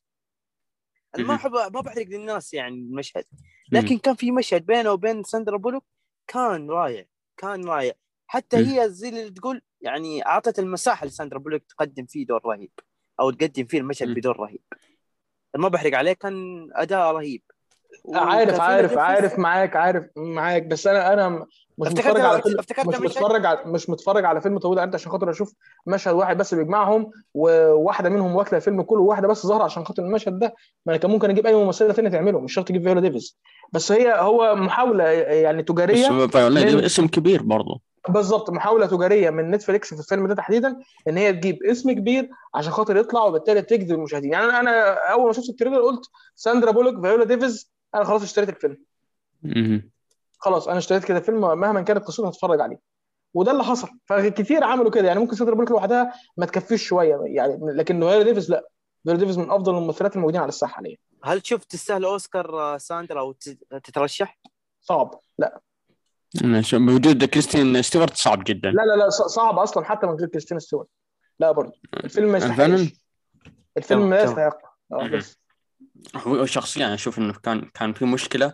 أنا ما. احب ما بحرق للناس يعني المشهد لكن كان في مشهد بينه وبين ساندرا بولوك كان رائع كان رائع حتى. هي زي اللي تقول يعني أعطت المساحة لساندرا بولوك تقدم فيه دور رهيب أو تقدم فيه المشهد. بدور رهيب ما بحرق عليه كان أداء رهيب عارف عارف عارف معاك عارف معاك بس أنا أنا مش متفرج على فيلم مش؟ متفرج على مش متفرج على فيلم طويل أنت عشان خاطر أشوف مشهد واحد بس بيجمعهم وواحدة منهم واكلة الفيلم كله وواحده بس ظاهرة عشان خاطر المشهد ده. ما أنا كان ممكن أجيب أي ممثلة ثانية تعمله مش شرط تجيب فيولا ديفيز. بس هي هو محاولة يعني بس تجارية فيولا من- اسم كبير برضه. بالظبط محاولة تجارية من نتفليكس في الفيلم ده تحديدا إن هي تجيب اسم كبير عشان خاطر يطلع وبالتالي تجذب المشاهدين. يعني أنا أنا أول ما شفت ال trailer قلت ساندرا بولوك فيولا ديفيز أنا خلاص اشتريت الفيلم. خلاص أنا اشتريت كده فيلم مهما كانت قصته هتفرج عليه. وده اللي حصل. فكتير عملوا كده. يعني ممكن ساندرا بولوك لوحدها ما تكفيش شوية يعني لكن فيولا ديفيز لا. فيولا ديفيز من أفضل الممثلات الموجودين على الساحة حاليا. هل شفت تستاهل أوسكار آه، ساندرا أو تت- تترشح؟ صعب. لا. بوجود كريستين ستيوارت صعب جدا. لا لا لا ص- صعب أصلا حتى من غير كريستين ستيوارت. لا برضه. الفيلم ما؟ يستحقش. الفيلم تمام. يستحق. آه. بس. هو شخصيا أنا أشوف إنه كان كان في مشكلة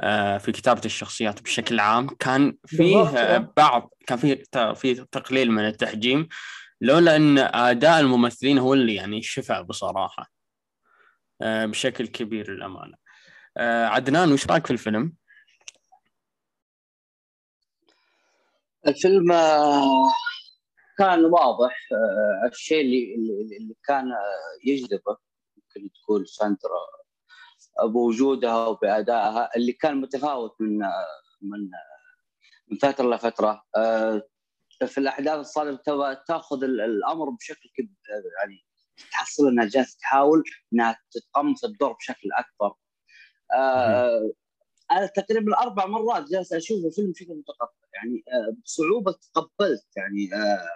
آه، في كتابة الشخصيات بشكل عام كان فيه آه، آه. بعض كان في في تقليل من التحجيم لولا إن أداء الممثلين هو اللي يعني شفع بصراحة بشكل كبير للأمانة عدنان وش رأيك في الفيلم؟ الفيلم كان واضح الشيء اللي اللي اللي كان يجذبه ممكن تقول ساندرا بوجودها وبأدائها اللي كان متفاوت من آه، من آه، من فترة لفترة آه، في الأحداث الصادمة تبغى تأخذ ال- الأمر بشكل يعني تحصل إنها جالسة تحاول إنها تتقمص الدور بشكل أكبر. آه أنا تقريبا أربع مرات جالس أشوف الفيلم بشكل متقطع. يعني آه بصعوبة تقبلت يعني آه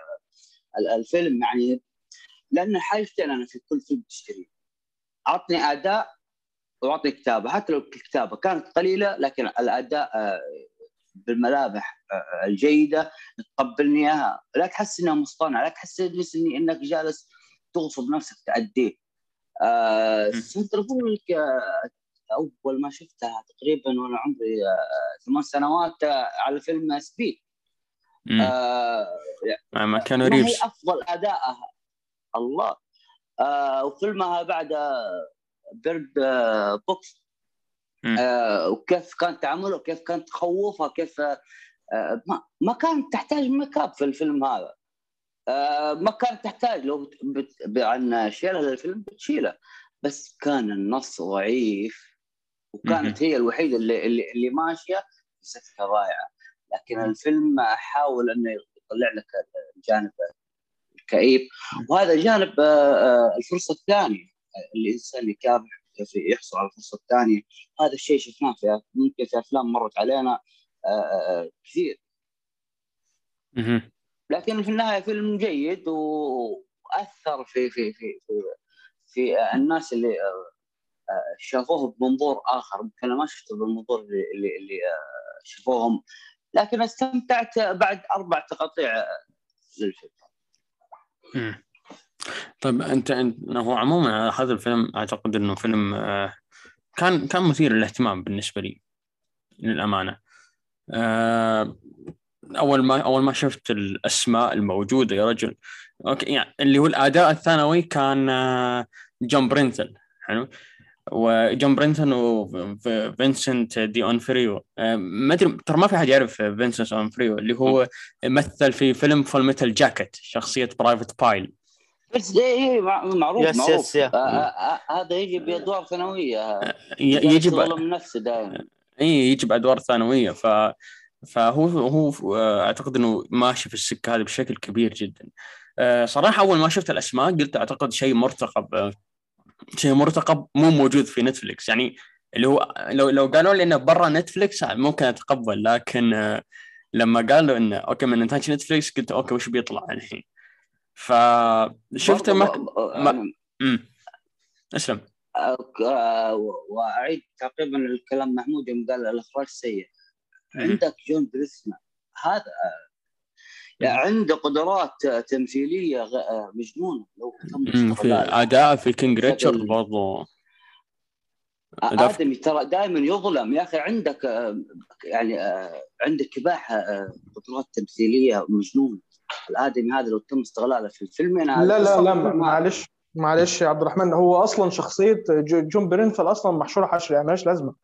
ال- الفيلم يعني لأن حاجتين أنا في كل فيلم تشتريه. أعطني أداء وأعطني كتابة. حتى لو الكتابة كانت قليلة لكن الأداء آه بالملامح آه الجيدة تقبلني إياها. لا تحس إنها مصطنعة لا تحس اني إنك جالس تغصب نفسك تأديه سنتر بولك أول ما شفتها تقريبا وأنا عمري آه ثمان سنوات على فيلم سبيد. آه كانوا ما هي ريفز أفضل ادائها الله. وفيلمها بعد آه، بيرد آه بوكس. آه وكيف كان تعامله وكيف كانت تخوفها كيف آه ما, كانت تحتاج ميك أب في الفيلم هذا. آه ما كانت تحتاج. لو بت... بت... عن شيلها للفيلم بتشيله. بس كان النص ضعيف وكانت هي الوحيدة اللي اللي, اللي ماشية سكه ضايعه لكن الفيلم حاول إنه يطلع لك الجانب الكئيب وهذا جانب آه، آه، الفرصة الثانية الإنسان يكافح في يحصل على الفرصة الثانية. هذا الشيء شفناه في ممكن في أفلام مرت علينا آه، آه، آه، كثير. لكن في النهاية فيلم جيد وأثر في في في في, في الناس اللي آه، آه، شافوه بمنظور آخر. ممكن ما شفته بالمنظور اللي اللي, اللي آه، شافوهم. لكن استمتعت بعد أربع تقاطيع آه، للفيلم طيب أنت هو عموما هذا الفيلم أعتقد إنه فيلم آه، كان كان مثير للاهتمام بالنسبة لي للأمانة. آه، أول ما أول ما شفت الأسماء الموجودة يا رجل. okay يعني اللي هو الأداء الثانوي كان آه، جون بيرنثال حلو؟ وجون بيرنثال وفينسنت دي اونفريو آه، ما أدري ترى ما في حد يعرف فينسنت اونفريو اللي هو مثل في فيلم Full Metal Jacket شخصية Private Pyle بس إيه إيه مع- معروف يس- معروف. يس- يا. آه، آه، هذا يجي بأدوار ثانوية. ي- يجب يظلم نفسه دائما. اي يجي بأدوار ثانوية. ف فهو هو أعتقد إنه ماشي في السكة هذه بشكل كبير جدا. صراحة أول ما شفت الأسماء قلت أعتقد شيء مرتقب. شيء مرتقب مو موجود في نتفلكس يعني اللي هو لو لو قالوا لي إنه برا نتفلكس ممكن أتقبل. لكن آه، لما قالوا إنه okay من إنتاج نتفلكس قلت okay وش بيطلع الحين؟ فشفت ما آه، اسلم. آه، آه، وأعيد تقريبا الكلام محمود يوم قال الإخراج سيء. عندك جون بريسمان هذا آه، عنده قدرات تمثيلية غ- مجنونة. لو في. أداء في King Richard أداء- آدمي ترى دائما يظلم. يا أخي عندك آه، يعني آه، عندك كباحه آه، قدرات تمثيلية مجنونة. الآدمي هذا لو تم استغلاله في الفيلمين هذا لا لا لا الفيلم. معلش معلش يا عبد الرحمن هو أصلا شخصية جو- جون بيرنثال أصلا محشورة حشر يعني مالهاش لازمة.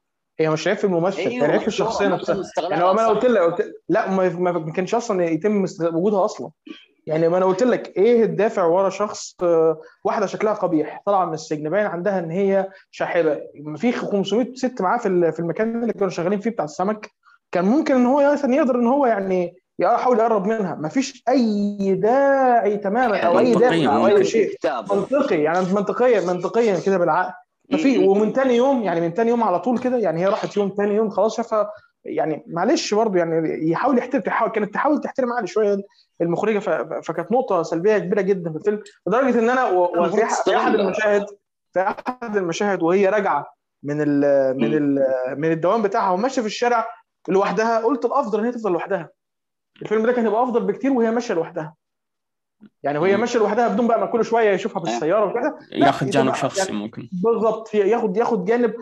هي مش عيب في الممثل أيوة، يعني عيب في الشخصيه نفسها. يعني هو ما أنا. قلت لك قلت لا ما كانش أصلا يتم وجودها أصلا. يعني ما أنا قلت لك إيه الدافع ورا شخص آه، واحدة شكلها قبيح طالعه من السجن باين عندها إن هي شاحبة. في 500 ست معاه في ال- في المكان اللي كانوا شغالين فيه بتاع السمك. كان ممكن إن هو مثلا يقدر إن هو يعني يحاول يقرب منها. ما فيش أي داعي تماما أو أي منطقياً، دافع أو أي. شيء. منطقي يعني منطقيا منطقيا كده بالعقل. ففي ومن تاني يوم يعني من تاني يوم على طول كده يعني هي راحت يوم تاني يوم خلاص شافها يعني معلش برضه يعني يحاول يحترم تحاول كانت تحاول تحترم عقلي شوية المخرجة فكانت نقطة سلبية كبيرة جدا في الفيلم لدرجة إن أنا وفي في أحد المشاهد في أحد المشاهد وهي راجعة من ال من ال من الدوام بتاعها وماشية في الشارع لوحدها قلت الأفضل إن هي تفضل لوحدها. الفيلم ده كان هيبقى أفضل بكتير وهي ماشية لوحدها. يعني وهي. ماشية لوحدها بدون بقى ما كل شوية يشوفها بالسيارة وكده. لا، ياخذ جانب يبقى شخصي يعني ممكن. بالظبط في- ياخد ياخد جانب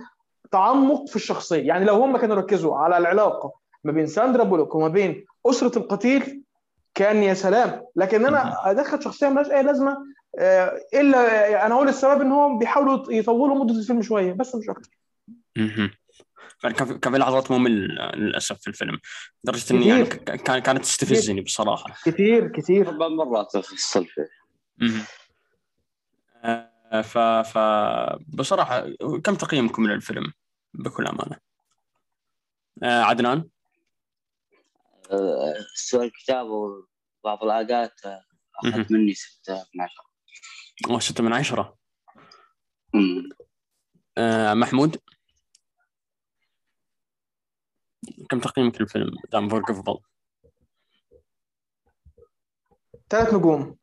تعمق في الشخصية. يعني لو هم كانوا ركزوا على العلاقة ما بين ساندرا بولوك وما بين أسرة القتيل كان يا سلام. لكن أنا أدخل شخصية مالهاش أي لازمة آه، إلا أنا أقول السبب إن هم بيحاولوا يطولوا مدة الفيلم شوية بس مش أكتر. كان في لحظات ممل للأسف في الفيلم. لدرجة إني يعني كان كانت تستفزني بصراحة. كتير كتير أربع مرات افصل فيه مهم. آه، ف ف بصراحة كم تقييمكم للفيلم بكل أمانة؟ آه، عدنان؟ آه، سوى الكتاب وبعض الاوقات مهم. اخذت مني ستة من عشرة. أوه، ستة من عشرة. أمم. آه، محمود؟ كم تقييمك للفيلم دام فورجيفبل؟ ثلاث نجوم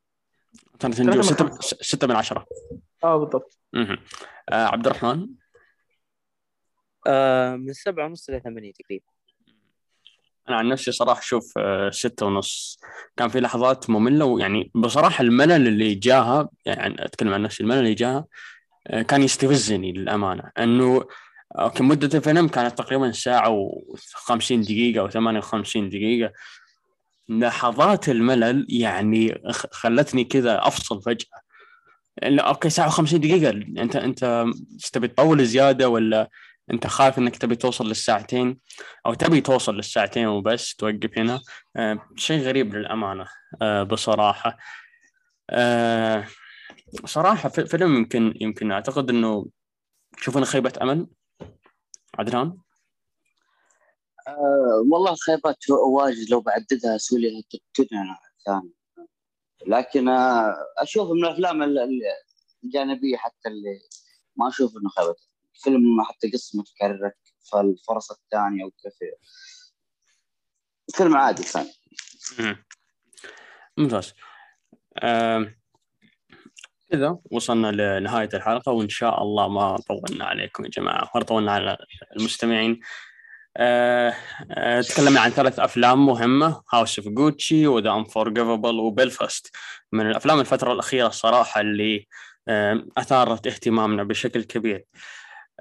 ثلاث نجوم ستة. ستة من عشرة آه بالضبط. آه، عبد الرحمن آه من سبعة ونص إلى ثمانية تقريبا أنا عن نفسي صراحة أشوف آه، ستة ونص كان في لحظات مملة ويعني بصراحة الملل اللي جاها يعني أتكلم عن نفسي الملل اللي جاها آه، كان يستفزني للأمانة إنه okay مدة الفيلم كانت تقريبا ساعة و50 دقيقة أو 58 دقيقة. لحظات الملل يعني خلتني كذا أفصل فجأة. لا، okay ساعة و50 دقيقة. أنت أنت تبي تطول زيادة ولا أنت خايف إنك تبي توصل للساعتين؟ أو تبي توصل للساعتين وبس توقف هنا. آه شيء غريب للأمانة. آه بصراحة. آه صراحة في- فيلم يمكن يمكن أعتقد إنه شوف أنا خيبة أمل. عدنان؟ آه، والله خيبات واجد لو بعددها أسوي لها تبتين ثاني لكن آه، أشوف من الأفلام ال- ال- الجانبية حتى اللي ما أشوف إنه خيبه فيلم حتى قصة متكررة فالفرص الثانية وكيف. فيلم عادي كان. مم. ممتاز. آه كذا وصلنا لنهاية الحلقة وإن شاء الله ما طولنا عليكم يا جماعة ولا طولنا على المستمعين. آه آه تكلمنا عن ثلاث أفلام مهمة House of Gucci و The Unforgivable وبيلفاست من الأفلام الفترة الأخيرة الصراحة اللي أثارت اهتمامنا بشكل كبير.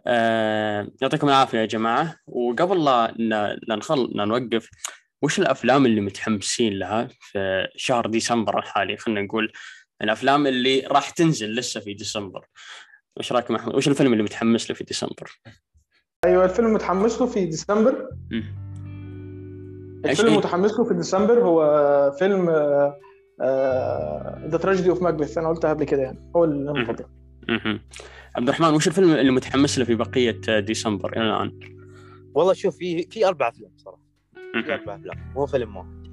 آه يعطيكم العافية يا جماعة. وقبل لا نخل نوقف وش الأفلام اللي متحمسين لها في شهر ديسمبر الحالي؟ خلينا نقول الافلام اللي راح تنزل لسه في ديسمبر. وش رأيك محمود وش الفيلم اللي متحمس له في ديسمبر؟ أيوه الفيلم متحمس له في ديسمبر. الفيلم إيه؟ متحمس له في ديسمبر هو فيلم The Tragedy of Macbeth أنا قلتها قبل كده يعني. هو المفضل. مهم. عبد الرحمن وش الفيلم اللي متحمس له في بقية ديسمبر إلى الآن؟ والله شوف في في أربع أفلام صراحة. في مهم. أربع أفلام مو فيلم واحد.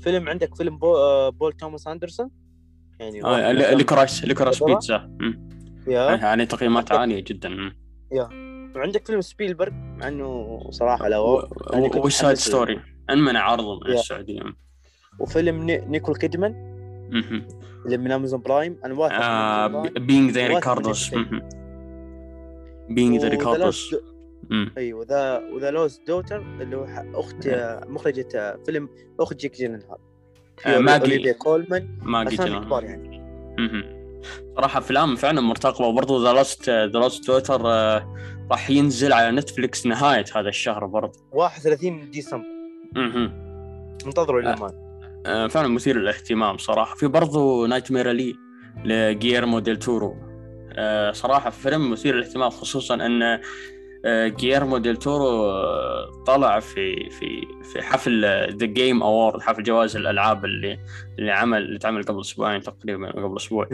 فيلم عندك فيلم بو... آه، بول توماس أندرسون. يعني آه، Licorice المفضلة. بيتزا. يا يعني تقييمات عالية جدا مم. وعندك فيلم سبيلبرغ مع إنه صراحة لا يعني West Side. Story انمنع عرضه من يا. السعودية وفيلم ني... نيكول كيدمان. اللي من أمازون برايم أنا واثق آه. Being the Ricardos. Being the Ricardos أيوه The و The Lost Daughter اللي هو أخت مخرجة فيلم أخت جيك جيلنهال ماجي. أوليفيا كولمان ماجي كبار يعني مهم. صراحة أفلام فعلا مرتقبة وبرضه The Lost The Lost Daughter راح ينزل على نتفليكس نهاية هذا الشهر برضه 31 ديسمبر مهم. انتظروا آه. إلى آه، فعلا مثير للاهتمام صراحة في برضه Nightmare Alley لجيرمو ديل تورو آه، صراحة فيلم مثير للاهتمام خصوصا أن آه، جيرمو ديل تورو طلع في في في حفل The Game Awards حفل جوائز الألعاب اللي اللي عمل اللي تعمل قبل أسبوعين تقريبا قبل أسبوع.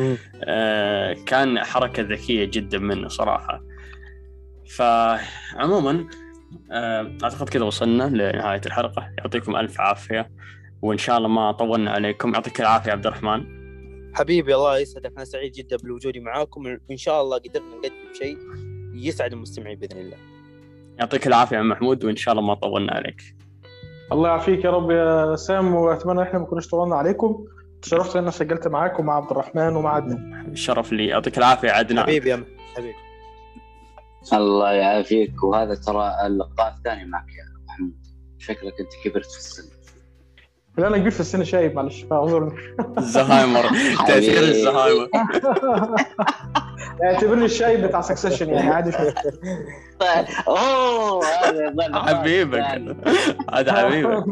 آه، كان حركة ذكية جدا منه صراحة. فعموما آه، أعتقد كذا وصلنا لنهاية الحلقة. يعطيكم ألف عافية وإن شاء الله ما طولنا عليكم. يعطيك العافية عبد الرحمن. حبيبي الله يسعدك. أنا سعيد جدا بوجودي معاكم. وان شاء الله قدرنا نقدم شيء. يسعد المستمعين بإذن الله. يعطيك العافية يا محمود وإن شاء الله ما طولنا عليك. الله يعافيك يا رب يا سام وأتمنى إحنا ما كناش طولنا عليكم. تشرفت إن أنا سجلت معاكم مع عبد الرحمن ومع عدنان. الشرف لي. يعطيك العافية عدنان. حبيبي يا حبيبي. الله يعافيك. وهذا ترى اللقاء الثاني معك يا محمود. شكلك أنت كبرت في السن. لا أنا كبير في السن شايب معلش. اعذرني. الزهايمر. تاثير. الزهايمر. اعتبرني الشايب بتاع سكسيشن يعني عادي. شوية. أوه حبيبك. هذا حبيبك.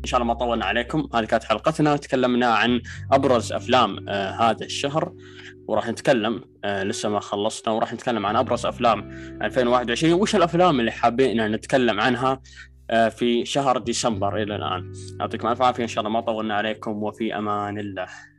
إن شاء الله ما طولنا عليكم. هذه كانت حلقتنا. تكلمنا عن أبرز أفلام آه هذا الشهر. وراح نتكلم آه لسه ما خلصنا وراح نتكلم عن أبرز أفلام 2021 وش الأفلام اللي حابين نتكلم عنها؟ في شهر ديسمبر إلى الآن. يعطيكم ألف عافية. إن شاء الله ما طولنا عليكم وفي أمان الله.